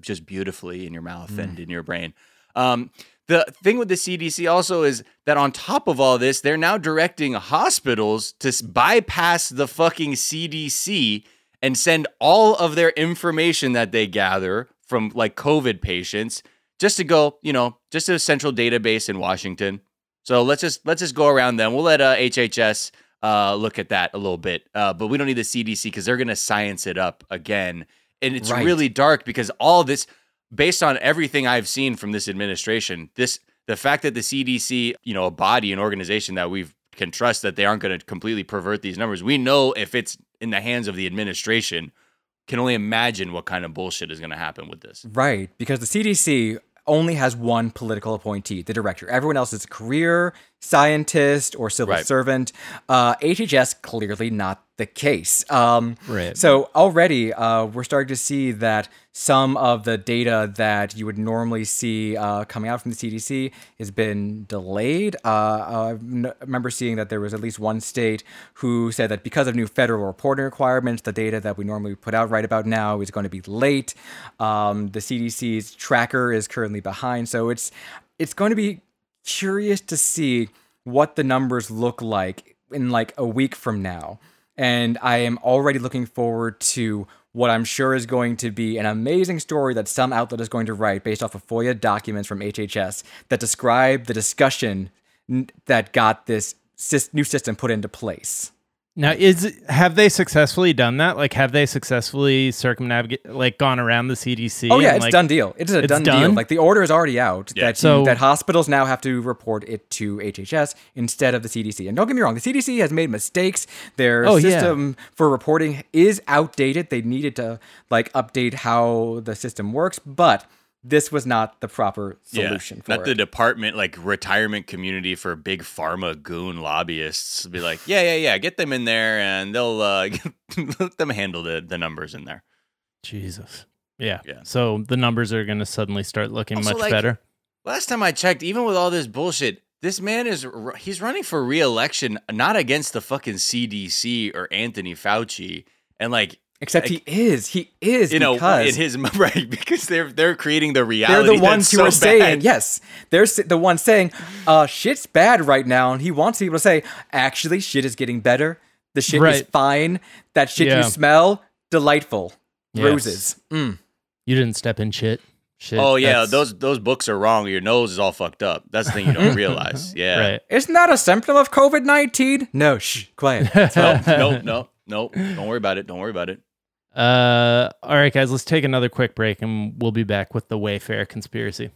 just beautifully in your mouth and in your brain. Um, the thing with the CDC also is that on top of all this, they're now directing hospitals to bypass the fucking CDC and send all of their information that they gather from like COVID patients just to go, you know, just to a central database in Washington. So let's just let's just go around them. We'll let uh, HHS uh, look at that a little bit, uh, but we don't need the CDC because they're going to science it up again, and it's Right. really dark because all this, based on everything I've seen from this administration, this the fact that the CDC, you know, a body, an organization that we can trust that they aren't going to completely pervert these numbers. We know if it's in the hands of the administration, can only imagine what kind of bullshit is going to happen with this. Right, because the CDC only has one political appointee, the director. Everyone else is career scientist or civil Right. servant. Uh, HHS clearly not the case. Um, Right. So already uh, we're starting to see that some of the data that you would normally see uh, coming out from the CDC has been delayed. Uh, I n- remember seeing that there was at least one state who said that because of new federal reporting requirements, the data that we normally put out right about now is going to be late. Um, the CDC's tracker is currently behind, so it's it's going to be curious to see what the numbers look like in like a week from now. And I am already looking forward to what I'm sure is going to be an amazing story that some outlet is going to write based off of FOIA documents from HHS that describe the discussion that got this new system put into place. Now, is have they successfully done that? Like, have they successfully circumnavigate, like, gone around the CDC? Oh yeah, and, it's like, done deal. It's a it's done, done? deal. Like the order is already out Yeah. that So- that hospitals now have to report it to HHS instead of the CDC. And don't get me wrong, the CDC has made mistakes. Their Oh, yeah. system for reporting is outdated. They needed to like update how the system works, but this was not the proper solution for not it. the department like retirement community for big pharma goon lobbyists be like yeah yeah yeah get them in there and they'll uh let them handle the, the numbers in there Jesus. Yeah. Yeah. So the numbers are going to suddenly start looking Also, much like- better. last time i checked even with all this bullshit this man is he's running for re-election not against the fucking cdc or anthony fauci and like Except he is. He is you know because in his right because they're they're creating the reality. they're the ones who so are saying yes. They're the ones saying, "Uh, shit's bad right now," and he wants people to say, "Actually, shit is getting better. The shit is fine. That shit Yeah. you smell, delightful. Yes. Roses. Mm. You didn't step in shit. Shit. oh yeah that's- those those books are wrong your nose is all fucked up that's the thing you don't realize yeah Right. Isn't that a symptom of COVID nineteen? No, shh, quiet. no, no, no, no. Don't worry about it. Don't worry about it. Uh, all right, guys, let's take another quick break and we'll be back with the Wayfair conspiracy.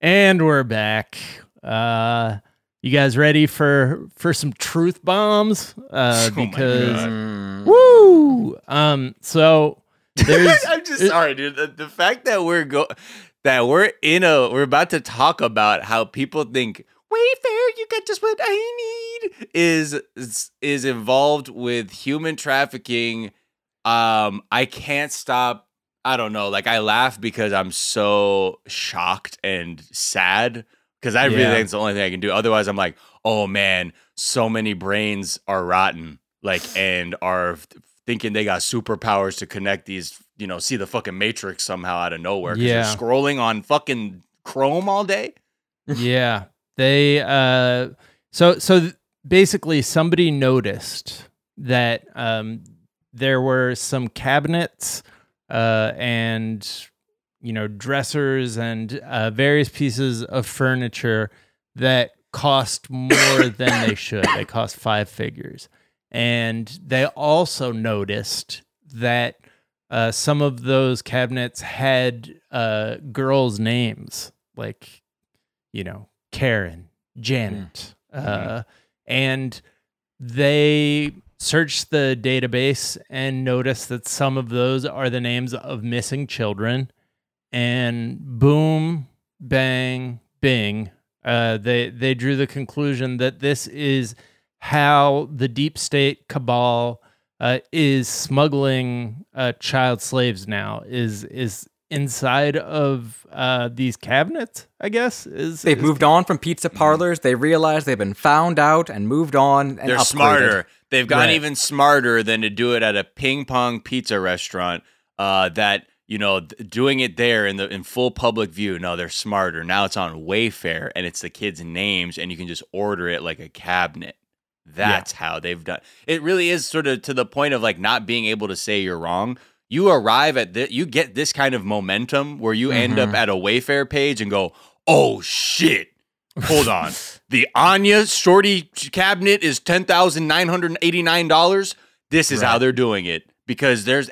And we're back. Uh, you guys ready for for some truth bombs? Uh, Oh my because God. Mm. woo. Um, so there's I'm just sorry, dude. The, the fact that we're go that we're in a we're about to talk about how people think Wayfair, you got just what I need is is, is involved with human trafficking. Um, I can't stop. I don't know. Like I laugh because I'm so shocked and sad because I really Yeah. think it's the only thing I can do. Otherwise, I'm like, oh man, so many brains are rotten, like and are thinking they got superpowers to connect these. You know, see the fucking Matrix somehow out of nowhere. Yeah. you're scrolling on fucking Chrome all day. yeah they uh so so basically somebody noticed that um there were some cabinets uh and you know dressers and uh various pieces of furniture that cost more than they should they cost five figures and they also noticed that uh, some of those cabinets had uh, girls' names, like you know Karen, Janet, uh, and they searched the database and noticed that some of those are the names of missing children. And boom, bang, bing, uh, they they drew the conclusion that this is how the deep state cabal uh, is smuggling uh, child slaves now. Is is inside of uh, these cabinets? I guess is They've is- moved on from pizza parlors. They realize they've been found out and moved on. And They're upgraded. smarter. They've gotten Right. even smarter than to do it at a ping pong pizza restaurant. Uh, that you know, doing it there in the in full public view. No, they're smarter. Now it's on Wayfair, and it's the kids' names, and you can just order it like a cabinet. That's how they've done. It really is sort of to the point of like not being able to say you're wrong. You arrive at the, you get this kind of momentum where you end up mm-hmm. at a Wayfair page and go, "Oh shit. Hold on. The Anya Shorty cabinet is $10,989. This is how they're doing it because there's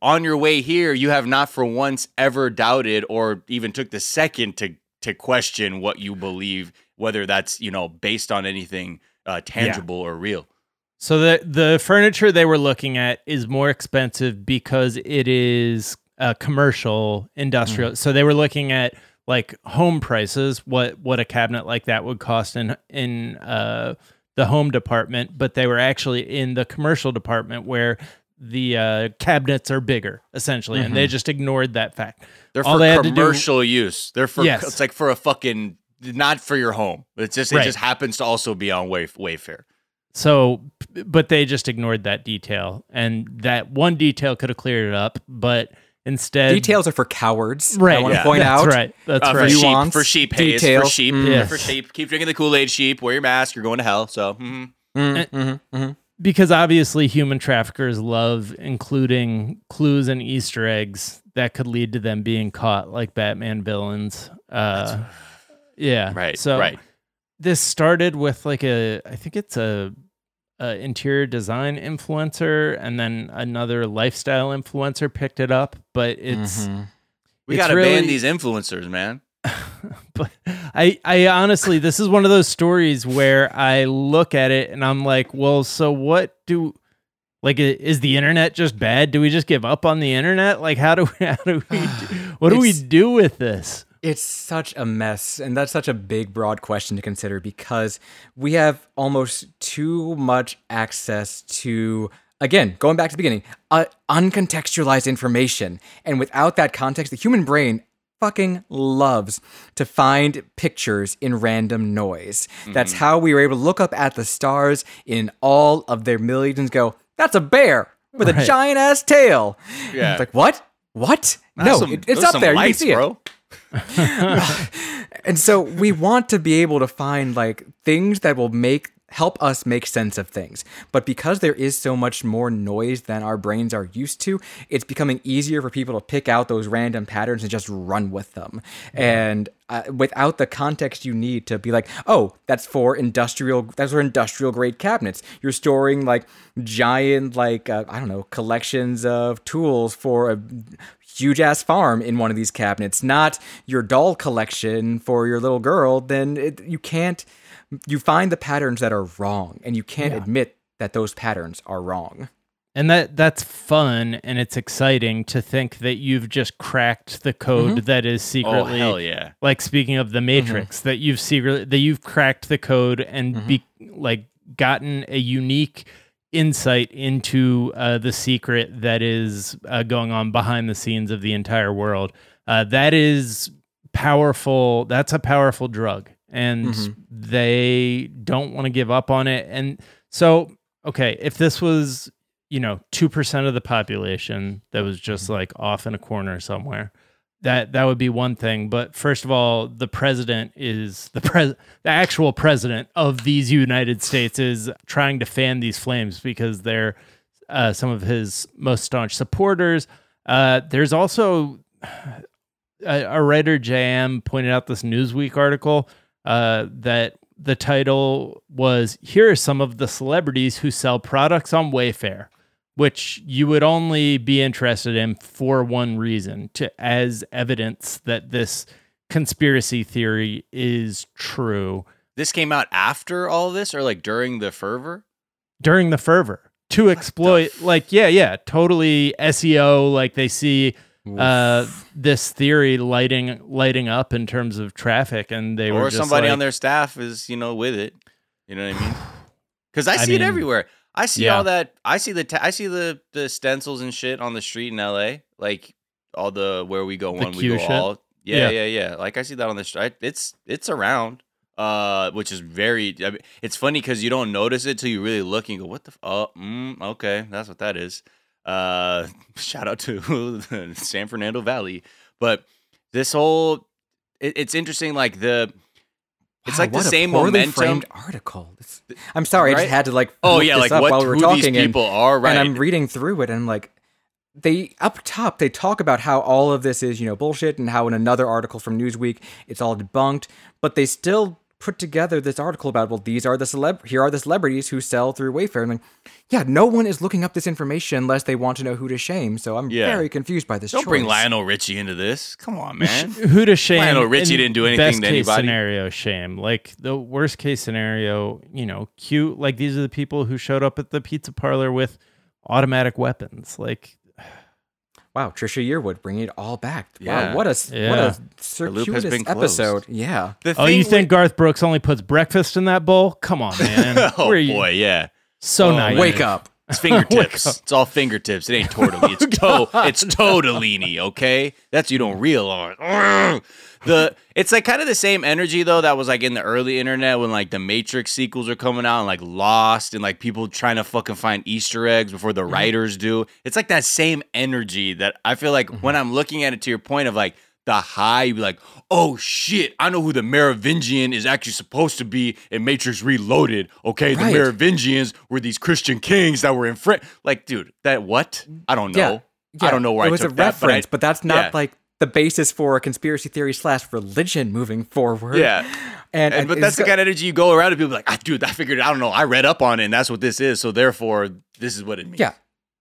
on your way here, you have not for once ever doubted or even took the second to to question what you believe, whether that's you know based on anything uh, tangible or real. So the the furniture they were looking at is more expensive because it is uh, commercial industrial. So they were looking at like home prices, what what a cabinet like that would cost in in uh, the home department, but they were actually in the commercial department where the uh, cabinets are bigger essentially, and they just ignored that fact. They're All for they to do- commercial use. They're for Yes. it's like for a fucking not for your home. It's just it just happens to also be on Way Wayfair. So, but they just ignored that detail, and that one detail could have cleared it up, but instead, Details are for cowards. Right. I want to point that's out. right. That's Uh, right. For sheep, Nuance, for sheep, hey, it's for sheep, Mm. Yes. for sheep. Keep drinking the Kool Aid, sheep. Wear your mask. You're going to hell. So, mm-hmm. Mm, mhm, mm-hmm. because obviously human traffickers love including clues and Easter eggs that could lead to them being caught, like Batman villains. Uh, yeah. right, So right. this started with like a, I think it's a, a interior design influencer, and then another lifestyle influencer picked it up. But it's, Mhm. We got to really- ban these influencers, man. but I, I honestly, this is one of those stories where I look at it and I'm like, well, so what do, like, is the internet just bad? Do we just give up on the internet? Like, how do we, how do we, do, what do we do with this? It's such a mess, and that's such a big, broad question to consider because we have almost too much access to, again, going back to the beginning, uh, uncontextualized information. And without that context, the human brain fucking loves to find pictures in random noise. That's how we were able to look up at the stars in all of their millions and go, that's a bear with a giant ass tail. Yeah. It's like, what? What? That's no, some- it- it's up there. Lights, you can see it. bro. And so we want to be able to find like things that will make help us make sense of things. But because there is so much more noise than our brains are used to, it's becoming easier for people to pick out those random patterns and just run with them. And uh, without the context you need to be like, "Oh, that's for industrial that's for industrial grade cabinets." You're storing like giant like uh, I don't know, collections of tools for a huge ass farm in one of these cabinets, not your doll collection for your little girl, then it, you can't. You find the patterns that are wrong, and you can't admit that those patterns are wrong. And that that's fun and it's exciting to think that you've just cracked the code mm-hmm. that is oh, secretly Oh secretly hell yeah! like speaking of the mm-hmm. matrix that you've secretly that you've cracked the code and mm-hmm. be like gotten a unique insight into uh, the secret that is uh, going on behind the scenes of the entire world. Uh, that is powerful that's a powerful drug and they don't want to give up on it. And so okay if this was you know 2% of the population that was just like off in a corner somewhere that that would be one thing but first of all the president is the pres the actual president of these united states is trying to fan these flames because they're uh, some of his most staunch supporters. Uh, there's also a, a writer jm pointed out this newsweek article uh, that the title was here are some of the celebrities who sell products on wayfair which you would only be interested in for one reason to as evidence that this conspiracy theory is true This came out after all this, or like during the fervor? during the fervor to exploit like yeah yeah totally SEO like they see uh this theory lighting lighting up in terms of traffic and they were or just somebody like, on their staff is you know with it. You know what I mean? Because I I see it mean, everywhere. I see yeah. all that. I see the ta- I see the the stencils and shit on the street in L.A. Like all the where we go one we go shit? all. Yeah, Yeah. yeah, yeah, Like I see that on the street. It's it's around. Uh, which is very. I mean, it's funny because you don't notice it till you really look and go, "What the? F- oh, mm, okay, that's what that is." Uh, shout out to the San Fernando Valley, but this whole it, it's interesting. Like the It's Wow, like the same momentum. framed article. This- I'm sorry, I just had to like. Oh, yeah, this like, up what- while we were who these talking, and- people are, And I'm reading through it, and like, they up top they talk about how all of this is you know bullshit, and how in another article from Newsweek it's all debunked, but they still put together this article about well these are the celeb here are the celebrities who sell through Wayfair and like yeah no one is looking up this information unless they want to know who to shame so I'm Yeah. very confused by this Don't bring. Lionel Richie into this. Come on, man. Who to shame? Lionel Richie didn't do anything best to case anybody. Scenario shame. Like the worst case scenario, you know, cute. Like these are the people who showed up at the pizza parlor with automatic weapons. Like Wow, Trisha Yearwood bringing it all back. Yeah. Wow, what a s- what a circuitous been closed. episode. Yeah. The Oh, you thing think Garth Brooks only puts breakfast in that bowl? Come on, man. oh boy, yeah. So Oh, nice. Wake up. It's fingertips. it's all fingertips. It ain't tortellini. It's oh, toe. It's totellini. Okay, that's you don't realize. The it's like kind of the same energy though that was like in the early internet when like the Matrix sequels are coming out and like Lost and like people trying to fucking find Easter eggs before the mm-hmm. writers do. It's like that same energy that I feel like mm-hmm. when I'm looking at it to your point of like the high, be like, oh shit, I know who the Merovingian is actually supposed to be in Matrix Reloaded. Okay, the Merovingians were these Christian kings that were in France. Like, dude, that what? I don't know. Yeah. I don't know where it I was a that, but I- reference, but, that's not yeah. like the basis for a conspiracy theory slash religion moving forward. Yeah. And, And, but that's the kind of energy you go around and people be like, ah, dude, I figured, I don't know, I read up on it and that's what this is. So therefore, this is what it means. Yeah.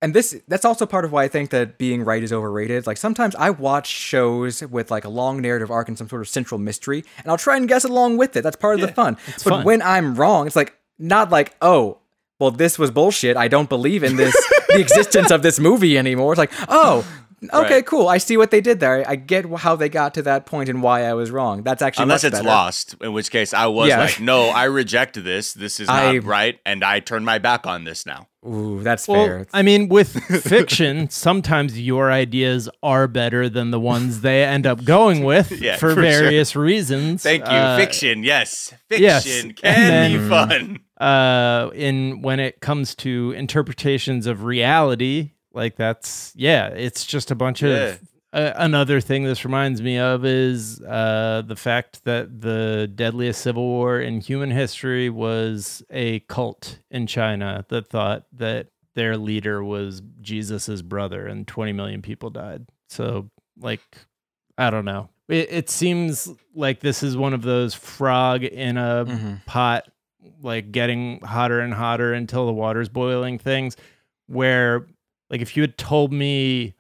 And this that's also part of why I think that being right is overrated. Like sometimes I watch shows with like a long narrative arc and some sort of central mystery, and I'll try and guess along with it. That's part of the fun. But fun. when I'm wrong, it's like not like, oh, well, this was bullshit. I don't believe in this the existence of this movie anymore. It's like, oh, okay, Right. cool. I see what they did there. I get how they got to that point and why I was wrong. That's actually Unless much it's better. lost, in which case I was Yeah. like, no, I reject this. This is not right. And I turn my back on this now. Ooh, that's Well, fair. I mean, with fiction, sometimes your ideas are better than the ones they end up going with Yeah, for, for sure. various reasons. Thank you. Uh, Fiction. Yes. yes, Fiction and can then- be fun. uh in when it comes to interpretations of reality like that's yeah it's just a bunch Yeah. of uh, another thing this reminds me of is uh the fact that the deadliest civil war in human history was a cult in china that thought that their leader was jesus's brother and 20 million people died so like i don't know it, it seems like this is one of those frog in a Mhm. pot like getting hotter and hotter until the water's boiling things where like if you had told me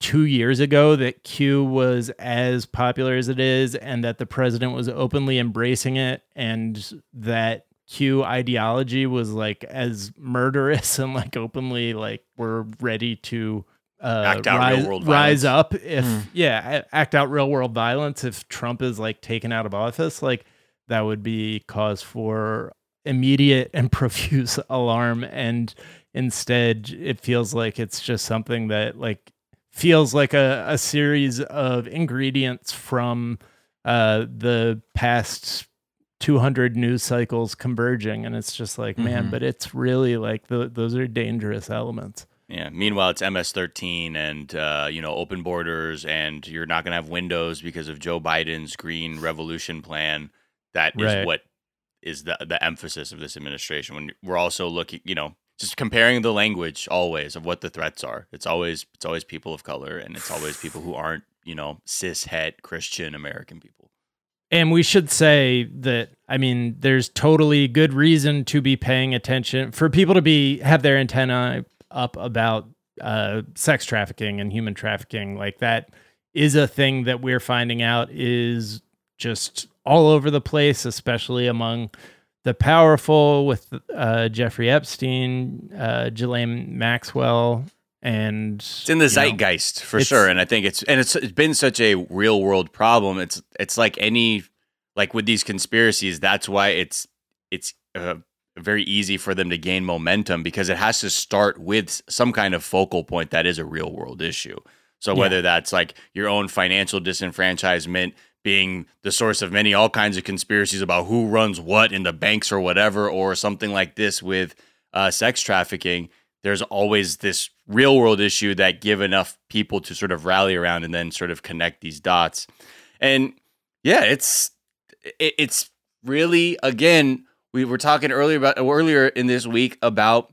two years ago that q was as popular as it is and that the president was openly embracing it and that q ideology was like as murderous and like openly like we're ready to uh, Act out rise, real-world rise violence. up if Mm. yeah act out real world violence if trump is like taken out of office like that would be cause for immediate and profuse alarm and instead it feels like it's just something that like feels like a, a series of ingredients from uh the past 200 news cycles converging and it's just like man Mhm. but it's really like the, those are dangerous elements Yeah. Meanwhile, it's MS-13 and uh, you know open borders, and you're not gonna have windows because of Joe Biden's green revolution plan. That is Right. what is the the emphasis of this administration. When we're also looking, you know, just comparing the language always of what the threats are. It's always it's always people of color, and it's always people who aren't you know cis het Christian American people. And we should say that I mean, there's totally good reason to be paying attention for people to be have their antenna up about uh, sex trafficking and human trafficking. Like that is a thing that we're finding out is just all over the place, especially among the powerful with uh, Jeffrey Epstein, uh, Ghislaine Maxwell, and It's in the you know, zeitgeist for sure, and I think it's and it's it's been such a real world problem. It's it's like any like with these conspiracies. That's why it's it's uh, very easy for them to gain momentum because it has to start with some kind of focal point that is a real world issue. So whether that's like your own financial disenfranchisement being the source of many all kinds of conspiracies about who runs what in the banks or whatever, or something like this with uh, sex trafficking, there's always this real world issue that give enough people to sort of rally around and then sort of connect these dots. And yeah, it's it, it's really, again, we were talking earlier about earlier in this week about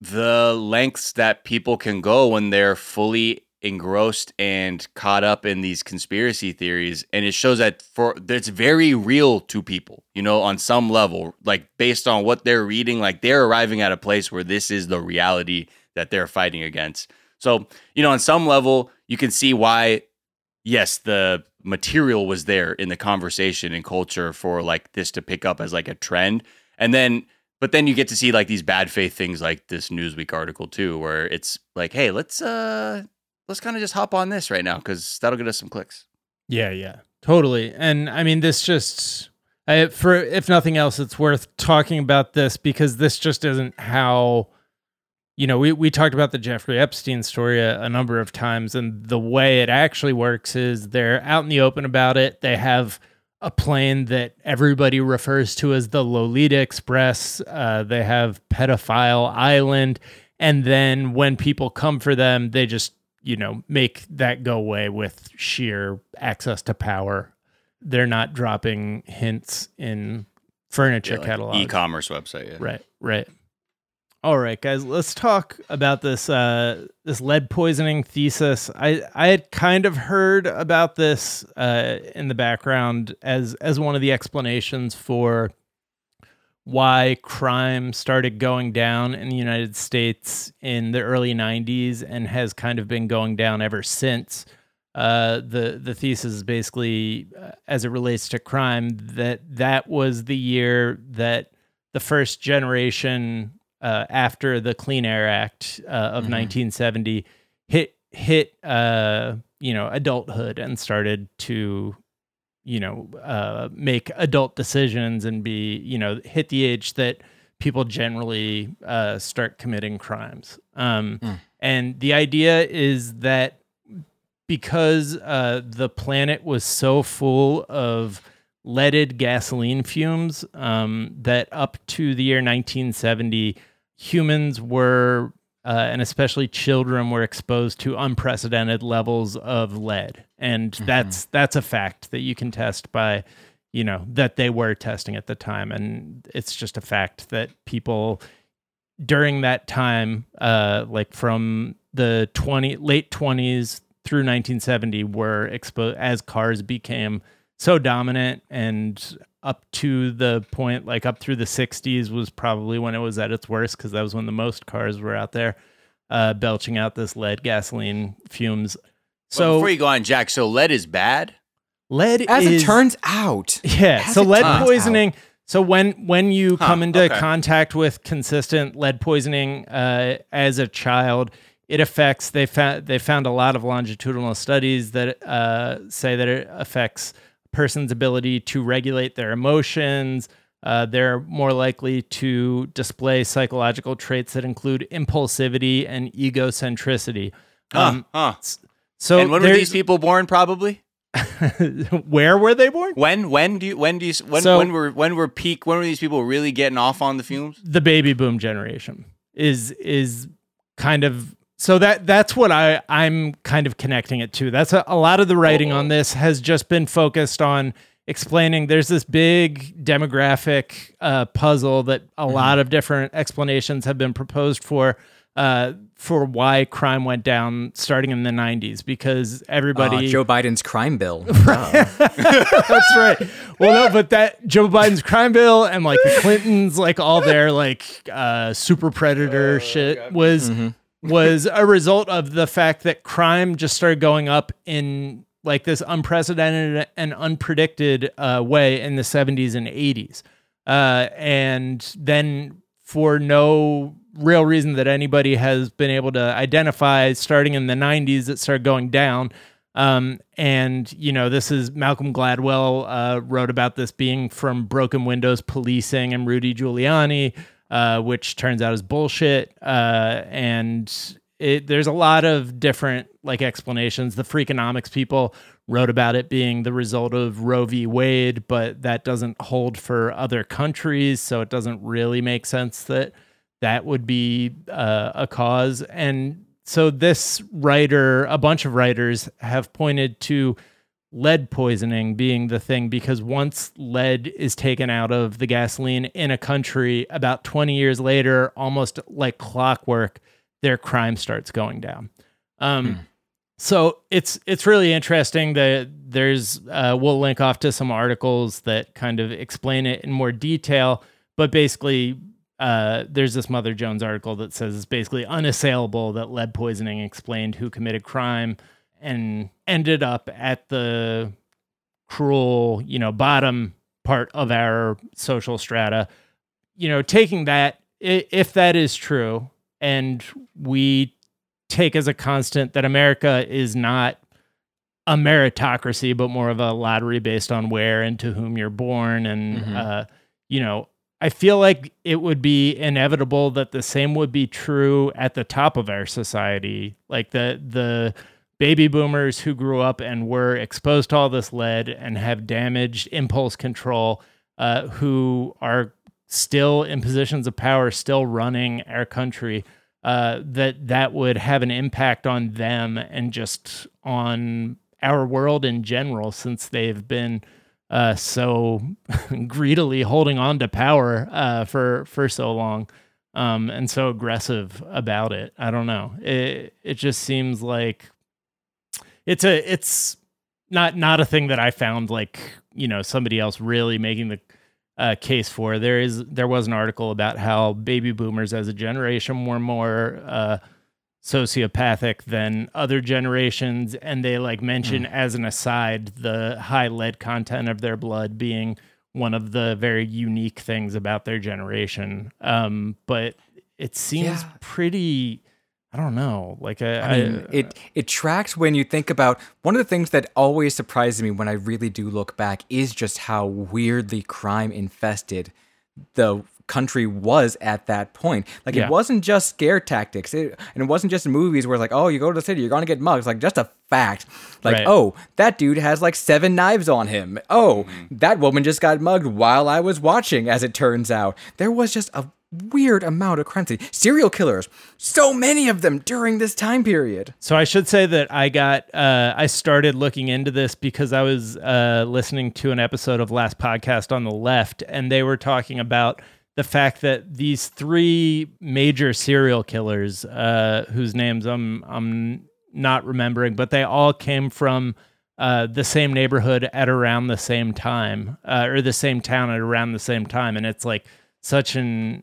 the lengths that people can go when they're fully engrossed and caught up in these conspiracy theories and it shows that for it's very real to people you know on some level like based on what they're reading like they're arriving at a place where this is the reality that they're fighting against. So you know on some level you can see why yes the material was there in the conversation and culture for like this to pick up as like a trend. And then but then you get to see like these bad faith things like this newsweek article too where it's like hey let's uh let's kind of just hop on this right now because that'll get us some clicks Yeah, yeah, totally. And I mean, this just, I, for if nothing else, it's worth talking about this because this just isn't how, you know, we, we talked about the Jeffrey Epstein story a, a number of times, and the way it actually works is they're out in the open about it. They have a plane that everybody refers to as the Lolita Express. Uh, they have Pedophile Island. And then when people come for them, they just you know, make that go away with sheer access to power. They're not dropping hints in furniture Yeah, like catalogs. e-commerce website yeah Right, right. All right, guys, let's talk about this uh, this lead poisoning thesis. I I had kind of heard about this uh, in the background as as one of the explanations for why crime started going down in the United States in the early 90s and has kind of been going down ever since. Uh, the the thesis is basically, uh, as it relates to crime, that that was the year that the first generation uh, after the Clean Air Act uh, of 1970 hit hit uh, you know adulthood and started to you know uh, make adult decisions and be you know hit the age that people generally uh, start committing crimes. Um, And the idea is that because uh, the planet was so full of leaded gasoline fumes um, that up to the year 1970, humans were, uh, and especially children, were exposed to unprecedented levels of lead, and that's that's a fact that you can test by, you know, that they were testing at the time, and it's just a fact that people during that time, uh, like from the 20 late 20s through 1970 were exposed as cars became so dominant and up to the point like up through the 60s was probably when it was at its worst because that was when the most cars were out there uh, belching out this lead gasoline fumes so so before you go on jack so lead is bad lead As is, it turns out, yeah. So lead turns poisoning. So when when you Huh, come into okay. contact with consistent lead poisoning uh, as a child, it affects. They found they found a lot of longitudinal studies that uh, say that it affects a person's ability to regulate their emotions. Uh, they're more likely to display psychological traits that include impulsivity and egocentricity. Um, huh, huh. So and when were these people born probably? Where were they born? when when do you when do you when So- when were when were peak when were these people really getting off on the fumes? The baby boom generation is is kind of so that that's what I I'm kind of connecting it to. That's a, a lot of the writing on this has just been focused on explaining. There's this big demographic uh, puzzle that a lot of different explanations have been proposed for uh, for why crime went down starting in the 90s because everybody uh, Joe Biden's crime bill. that's right. Well, no, but that Joe Biden's crime bill and like the Clintons, like all their like uh, super predator shit was was a result of the fact that crime just started going up in like this unprecedented and unpredicted uh, way in the 70s and 80s, uh, and then for no real reason that anybody has been able to identify, starting in the 90s, it started going down. Um, and you know, this is Malcolm Gladwell uh, wrote about this being from broken windows policing and Rudy Giuliani, uh, which turns out is bullshit. Uh, and it, there's a lot of different like explanations. The Freakonomics people wrote about it being the result of Roe v. Wade, but that doesn't hold for other countries, so it doesn't really make sense that that would be uh, a cause. And so this writer, a bunch of writers have pointed to lead poisoning being the thing because once lead is taken out of the gasoline in a country, about 20 years later, almost like clockwork, their crime starts going down. Um, hmm. So it's it's really interesting that there's uh, we'll link off to some articles that kind of explain it in more detail. But basically, uh, there's this Mother Jones article that says it's basically unassailable that lead poisoning explained who committed crime and ended up at the cruel, you know, bottom part of our social strata. You know, taking that, if that is true, and we take as a constant that America is not a meritocracy, but more of a lottery based on where and to whom you're born, and mm-hmm. uh, you know, I feel like it would be inevitable that the same would be true at the top of our society. Like the the baby boomers who grew up and were exposed to all this lead and have damaged impulse control, uh, who are still in positions of power, still running our country, uh, that that would have an impact on them and just on our world in general, since they've been uh, so greedily holding on to power uh, for for so long um, and so aggressive about it. I don't know. It it just seems like it's a it's not not a thing that I found like you know somebody else really making the uh, case for. There is there was an article about how baby boomers as a generation were more uh, sociopathic than other generations and they like mention mm. as an aside the high lead content of their blood being one of the very unique things about their generation um but it seems yeah. pretty I don't know. Like I, I mean, I, it it tracks when you think about one of the things that always surprises me when I really do look back is just how weirdly crime infested the country was at that point. Like yeah. it wasn't just scare tactics, it, and it wasn't just movies where it's like, oh, you go to the city, you're gonna get mugged. It's like just a fact. Like, right. oh, that dude has like seven knives on him. Oh, mm-hmm. that woman just got mugged while I was watching. As it turns out, there was just a weird amount of crime. Serial killers, so many of them during this time period. So I should say that I got uh, I started looking into this because I was uh, listening to an episode of Last Podcast on the Left, and they were talking about the fact that these three major serial killers, uh, whose names I'm I'm not remembering, but they all came from uh, the same neighborhood at around the same time, uh, or the same town at around the same time, and it's like such an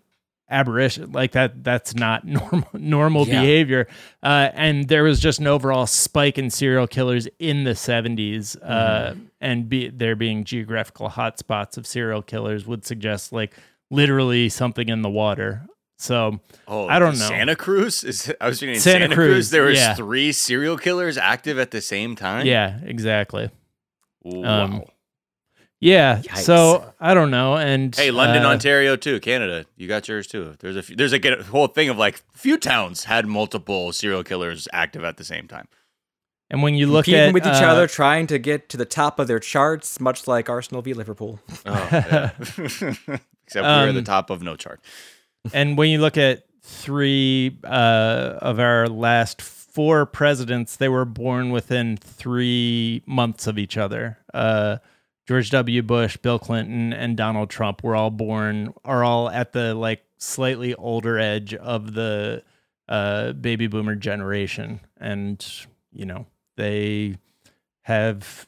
aberration like that that's not normal normal yeah. behavior uh, and there was just an overall spike in serial killers in the 70s uh, mm-hmm. and be, there being geographical hotspots of serial killers would suggest like literally something in the water. So oh, I don't know. Santa Cruz is. I was thinking Santa, Santa Cruz, Cruz. There was yeah. three serial killers active at the same time. Yeah, exactly. Wow. Um, yeah. Yikes. So I don't know. And hey, London, uh, Ontario, too. Canada, you got yours too. There's a few, there's a whole thing of like few towns had multiple serial killers active at the same time. And when you look Competing at with each uh, other, trying to get to the top of their charts, much like Arsenal v Liverpool. Oh, yeah. Except um, we're at the top of no chart. and when you look at three uh, of our last four presidents, they were born within three months of each other. Uh, George W. Bush, Bill Clinton, and Donald Trump were all born, are all at the like slightly older edge of the uh, baby boomer generation, and you know they have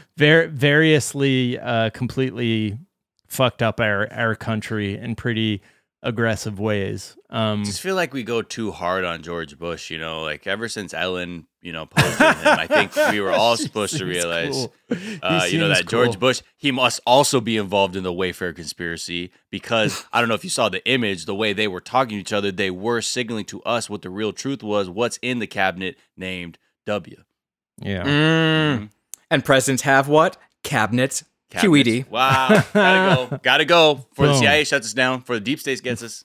var- variously uh, completely fucked up our our country in pretty aggressive ways. Um, I just feel like we go too hard on George Bush. You know, like ever since Ellen, you know, posted him, I think we were all supposed to realize, cool. uh, you know, that cool. George Bush he must also be involved in the Wayfair conspiracy because I don't know if you saw the image, the way they were talking to each other, they were signaling to us what the real truth was, what's in the cabinet named W. Yeah. Mm. Mm-hmm. And presidents have what? Cabinets. Cabinets. QED. Wow. Gotta go. Gotta go. For the CIA shuts us down. For the deep state gets us.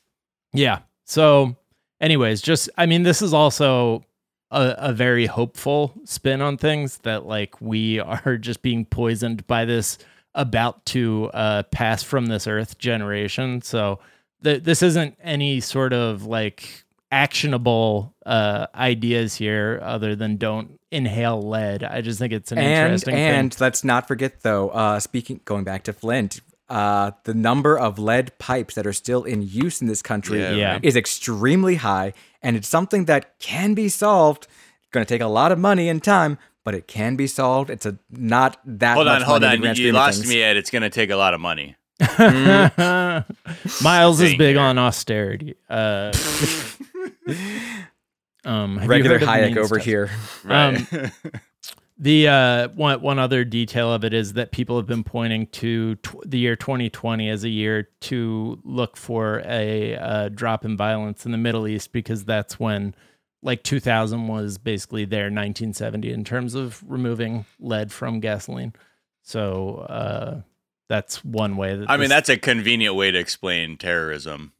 Yeah. So, anyways, just, I mean, this is also a, a very hopeful spin on things that, like, we are just being poisoned by this about to uh, pass from this earth generation. So, th- this isn't any sort of like actionable uh, ideas here other than don't inhale lead. I just think it's an and interesting and thing. let's not forget though uh speaking going back to flint uh the number of lead pipes that are still in use in this country Yeah, Yeah. is extremely high and it's something that can be solved It's going to take a lot of money and time but it can be solved it's a not that Hold much on, hold money on. You lost things. me, Ed. It's gonna take a lot of money. Miles is big here. on austerity. Uh, um, have you regular heard hayek over test- here Right. The uh, one one other detail of it is that people have been pointing to tw- the year 2020 as a year to look for a uh, drop in violence in the Middle East because that's when like 2000 was basically their 1970 in terms of removing lead from gasoline. So uh, that's one way that I mean, that's a convenient way to explain terrorism.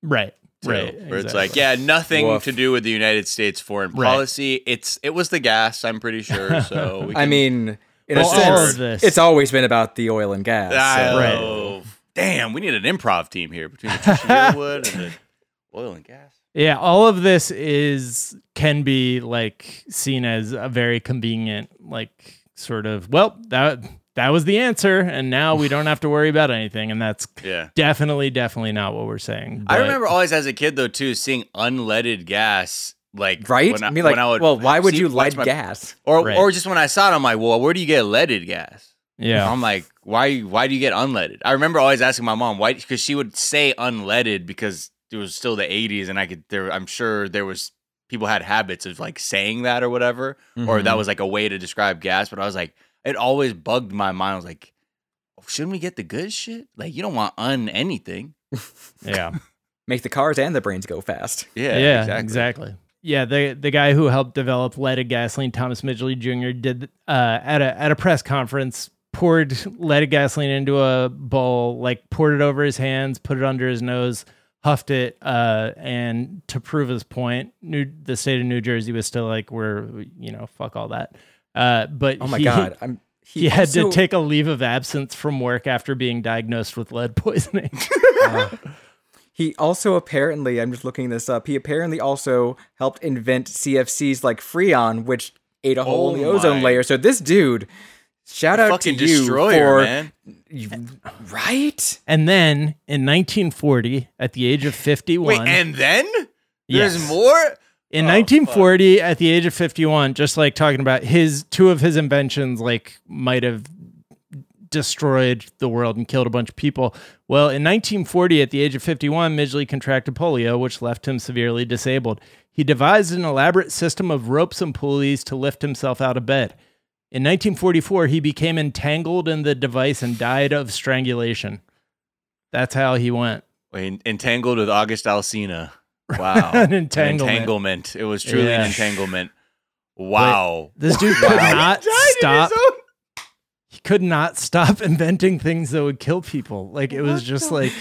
right, too, right. Where it's like, yeah, nothing Woof. to do with the United States foreign Right. policy. It's it was the gas, I'm pretty sure. So we i mean in Well, a all sense of this- it's always been about the oil and gas so- ah, oh, Right. Oh, damn, we need an improv team here between the Trisha Yearwood and the oil and gas. Yeah, all of this is can be like seen as a very convenient, like sort of well that that was the answer, and now we don't have to worry about anything, and that's Yeah. definitely definitely not what we're saying. I remember always as a kid though too seeing unleaded gas like right when i mean like when I would well why would see- you watch light my- gas or Right. or just when I saw it I'm like well where do you get leaded gas yeah, I'm like why why do you get unleaded I remember always asking my mom why because she would say unleaded because it was still the 80s and I could there I'm sure there was people had habits of like saying that or whatever or that Mhm. was like a way to describe gas but I was like it always bugged my mind I was like shouldn't we get the good shit like you don't want un anything yeah. make the cars and the brains go fast yeah yeah, exactly. Yeah, the the guy who helped develop leaded gasoline, Thomas Midgley Jr., did uh, at a at a press conference poured leaded gasoline into a bowl, like poured it over his hands, put it under his nose, huffed it, uh, and to prove his point, New the state of New Jersey was still like, we're you know, fuck all that. Uh, but oh my he, god i'm he, had to take a leave of absence from work after being diagnosed with lead poisoning. He also apparently, I'm just looking this up. He apparently also helped invent CFCs like Freon, which ate a hole in the Oh ozone my. layer. So this dude, shout out to you destroyer for man you- right. And then in 1940, at the age of 51, Wait, and then there's Yes. more. In Oh, 1940, at the age of 51, just like talking about his two of his inventions, like might have destroyed the world and killed a bunch of people. Well, in 1940, at the age of 51, Midgley contracted polio, which left him severely disabled. He devised an elaborate system of ropes and pulleys to lift himself out of bed. In 1944, he became entangled in the device and died of strangulation. That's how he went. Wait, entangled with August Alsina. Wow, An entanglement. entanglement. It was truly Yeah. an entanglement. Wow. This dude could not stop. He could not stop inventing things that would kill people. Like it was just like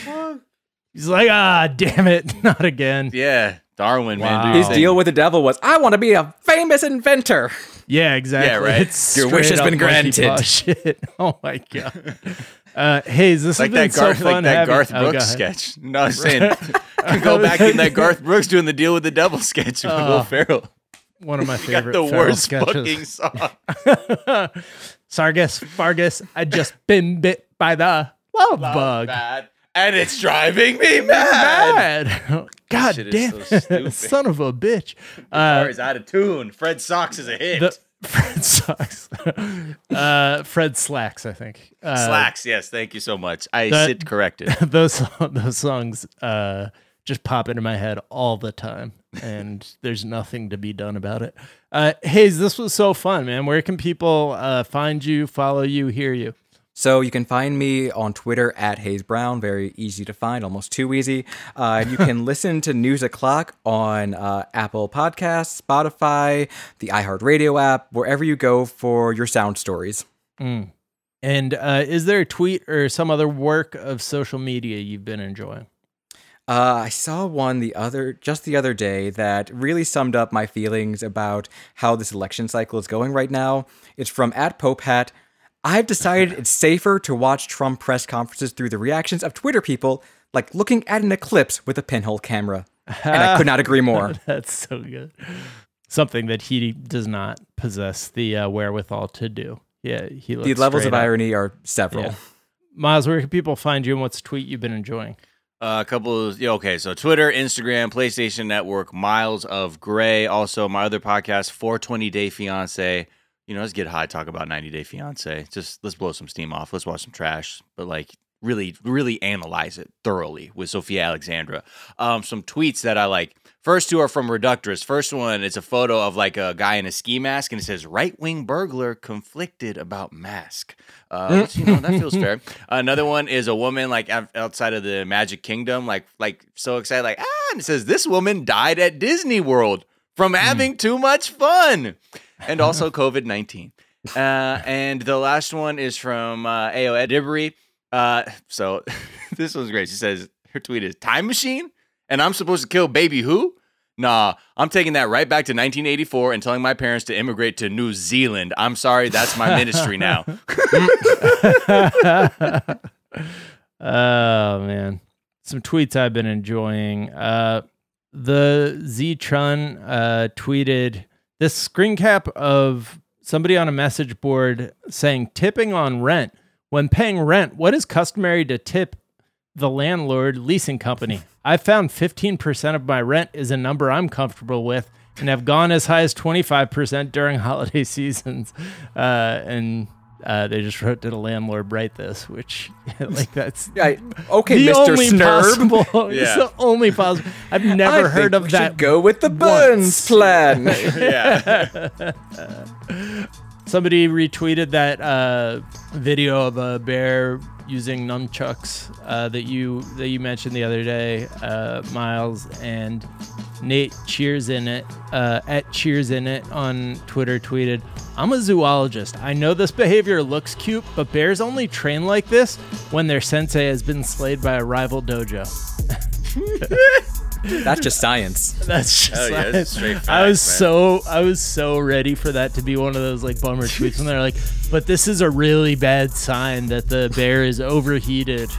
he's like, ah, damn it, not again. Yeah, Darwin, man. Wow. Do your His thing. deal with the devil was, I want to be a famous inventor. Yeah, exactly. Yeah, right. It's Your wish has been granted. Shit. Oh my god. Uh, Hayes, this like has been that, Garth, so fun like that Garth oh, Brooks ahead. sketch. No, I'm saying, go back in that Garth Brooks doing the deal with the devil sketch with Oh, Will Ferrell. One of my favorite the worst sketches. fucking song. Sargus, Fargus, I just been bit by the love bug. Bad. And it's driving me mad. Mad. God damn so. Son of a bitch. Uh, is out of tune. Fred Socks is a hit. the, Fred sucks. uh, Fred slacks, I think. Uh, Slacks, yes. Thank you so much. I that- sit corrected. those those songs uh, just pop into my head all the time, and there's nothing to be done about it. Uh, Hayes, this was so fun, man. Where can people uh, find you, follow you, hear you? So you can find me on Twitter at Hayes Brown. Very easy to find, almost too easy. Uh, you can listen to News O'clock on uh, Apple Podcasts, Spotify, the iHeartRadio app, wherever you go for your sound stories. And uh, is there a tweet or some other work of social media you've been enjoying? Uh, I saw one the other just the other day that really summed up my feelings about how this election cycle is going right now. It's from at Popehat. I've decided it's safer to watch Trump press conferences through the reactions of Twitter people, like looking at an eclipse with a pinhole camera. and I could not agree more. That's so good. Something that he does not possess the uh, wherewithal to do. Yeah, he looks The levels of up. irony are several. Yeah. Miles, where can people find you and what's a tweet you've been enjoying? Uh, a couple of yeah, okay, so Twitter, Instagram, PlayStation Network, Miles of Gray. Also, my other podcast, 420 Day Fiance. You know, let's get high, talk about 90 Day Fiance. Just let's blow some steam off. Let's watch some trash, but like really, really analyze it thoroughly with Sophia Alexandra. Um, some tweets that I like. First two are from Reductress. First one is a photo of like a guy in a ski mask, and it says "right wing burglar conflicted about mask." Uh, you know that feels fair. Another one is a woman like outside of the Magic Kingdom, like like so excited, like ah, and it says this woman died at Disney World from having too much fun, and also COVID nineteen. Uh, and the last one is from uh, Ayo Edebiri. Uh, so this one's great. She says her tweet is "Time machine," and I'm supposed to kill baby who? Nah, I'm taking that right back to 1984 and telling my parents to immigrate to New Zealand. I'm sorry, that's my ministry now. Oh man, some tweets I've been enjoying. Uh, the Z Chun uh, tweeted this screen cap of somebody on a message board saying tipping on rent. When paying rent, what is customary to tip the landlord leasing company? I found 15% of my rent is a number I'm comfortable with and have gone as high as 25% during holiday seasons. Uh, and uh, they just wrote, Did a landlord write this? Which, like, that's I, okay, the Mr. only Snurb. possible. It's the only possible. I've I never heard think of we that. Should go with the Burns once. plan. yeah. Somebody retweeted that uh, video of a bear using nunchucks uh, that you that you mentioned the other day, uh, Miles and Nate Cheers in it uh, at Cheers in it on Twitter tweeted, "I'm a zoologist. I know this behavior looks cute, but bears only train like this when their sensei has been slayed by a rival dojo." That's just science. That's just Hell yeah, that's straight I was man. so I was so ready for that to be one of those like bummer tweets when they're like, but this is a really bad sign that the bear is overheated.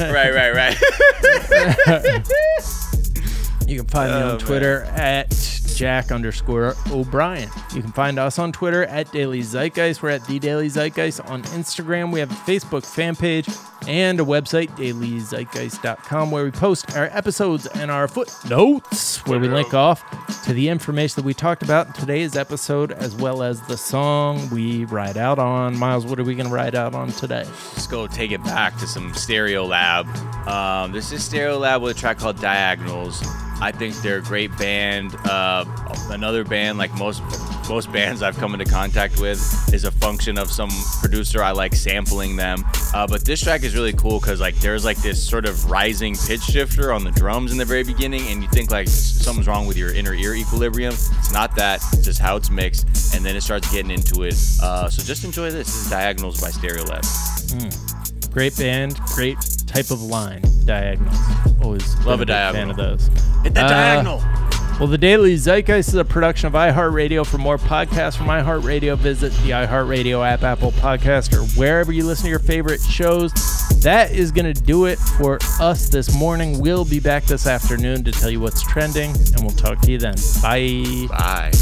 right, right, right. You can find me Oh, on Twitter at Jack underscore O'Brien. You can find us on Twitter at Daily Zeitgeist. We're at The Daily Zeitgeist. On Instagram, we have a Facebook fan page and a website, dailyzeitgeist.com, where we post our episodes and our footnotes, where we link off to the information that we talked about in today's episode, as well as the song we ride out on. Miles, what are we going to ride out on today? Let's go take it back to some Stereolab. Um, this is Stereolab with a track called Diagonals. I think they're a great band. Uh, another band, like most most bands I've come into contact with, is a function of some producer I like sampling them. Uh, but this track is really cool because like there's like this sort of rising pitch shifter on the drums in the very beginning, and you think like something's wrong with your inner ear equilibrium. It's not that. It's just how it's mixed, and then it starts getting into it. Uh, so just enjoy this. This is Diagonals by Stereolab. Great band, great type of line, Diagonals. Always Love a diagonal. Fan of those. Hit the Uh, diagonal. Well, the Daily Zeitgeist is a production of iHeartRadio. For more podcasts from iHeartRadio, visit the iHeartRadio app, Apple Podcast, or wherever you listen to your favorite shows. That is going to do it for us this morning. We'll be back this afternoon to tell you what's trending, and we'll talk to you then. Bye. Bye.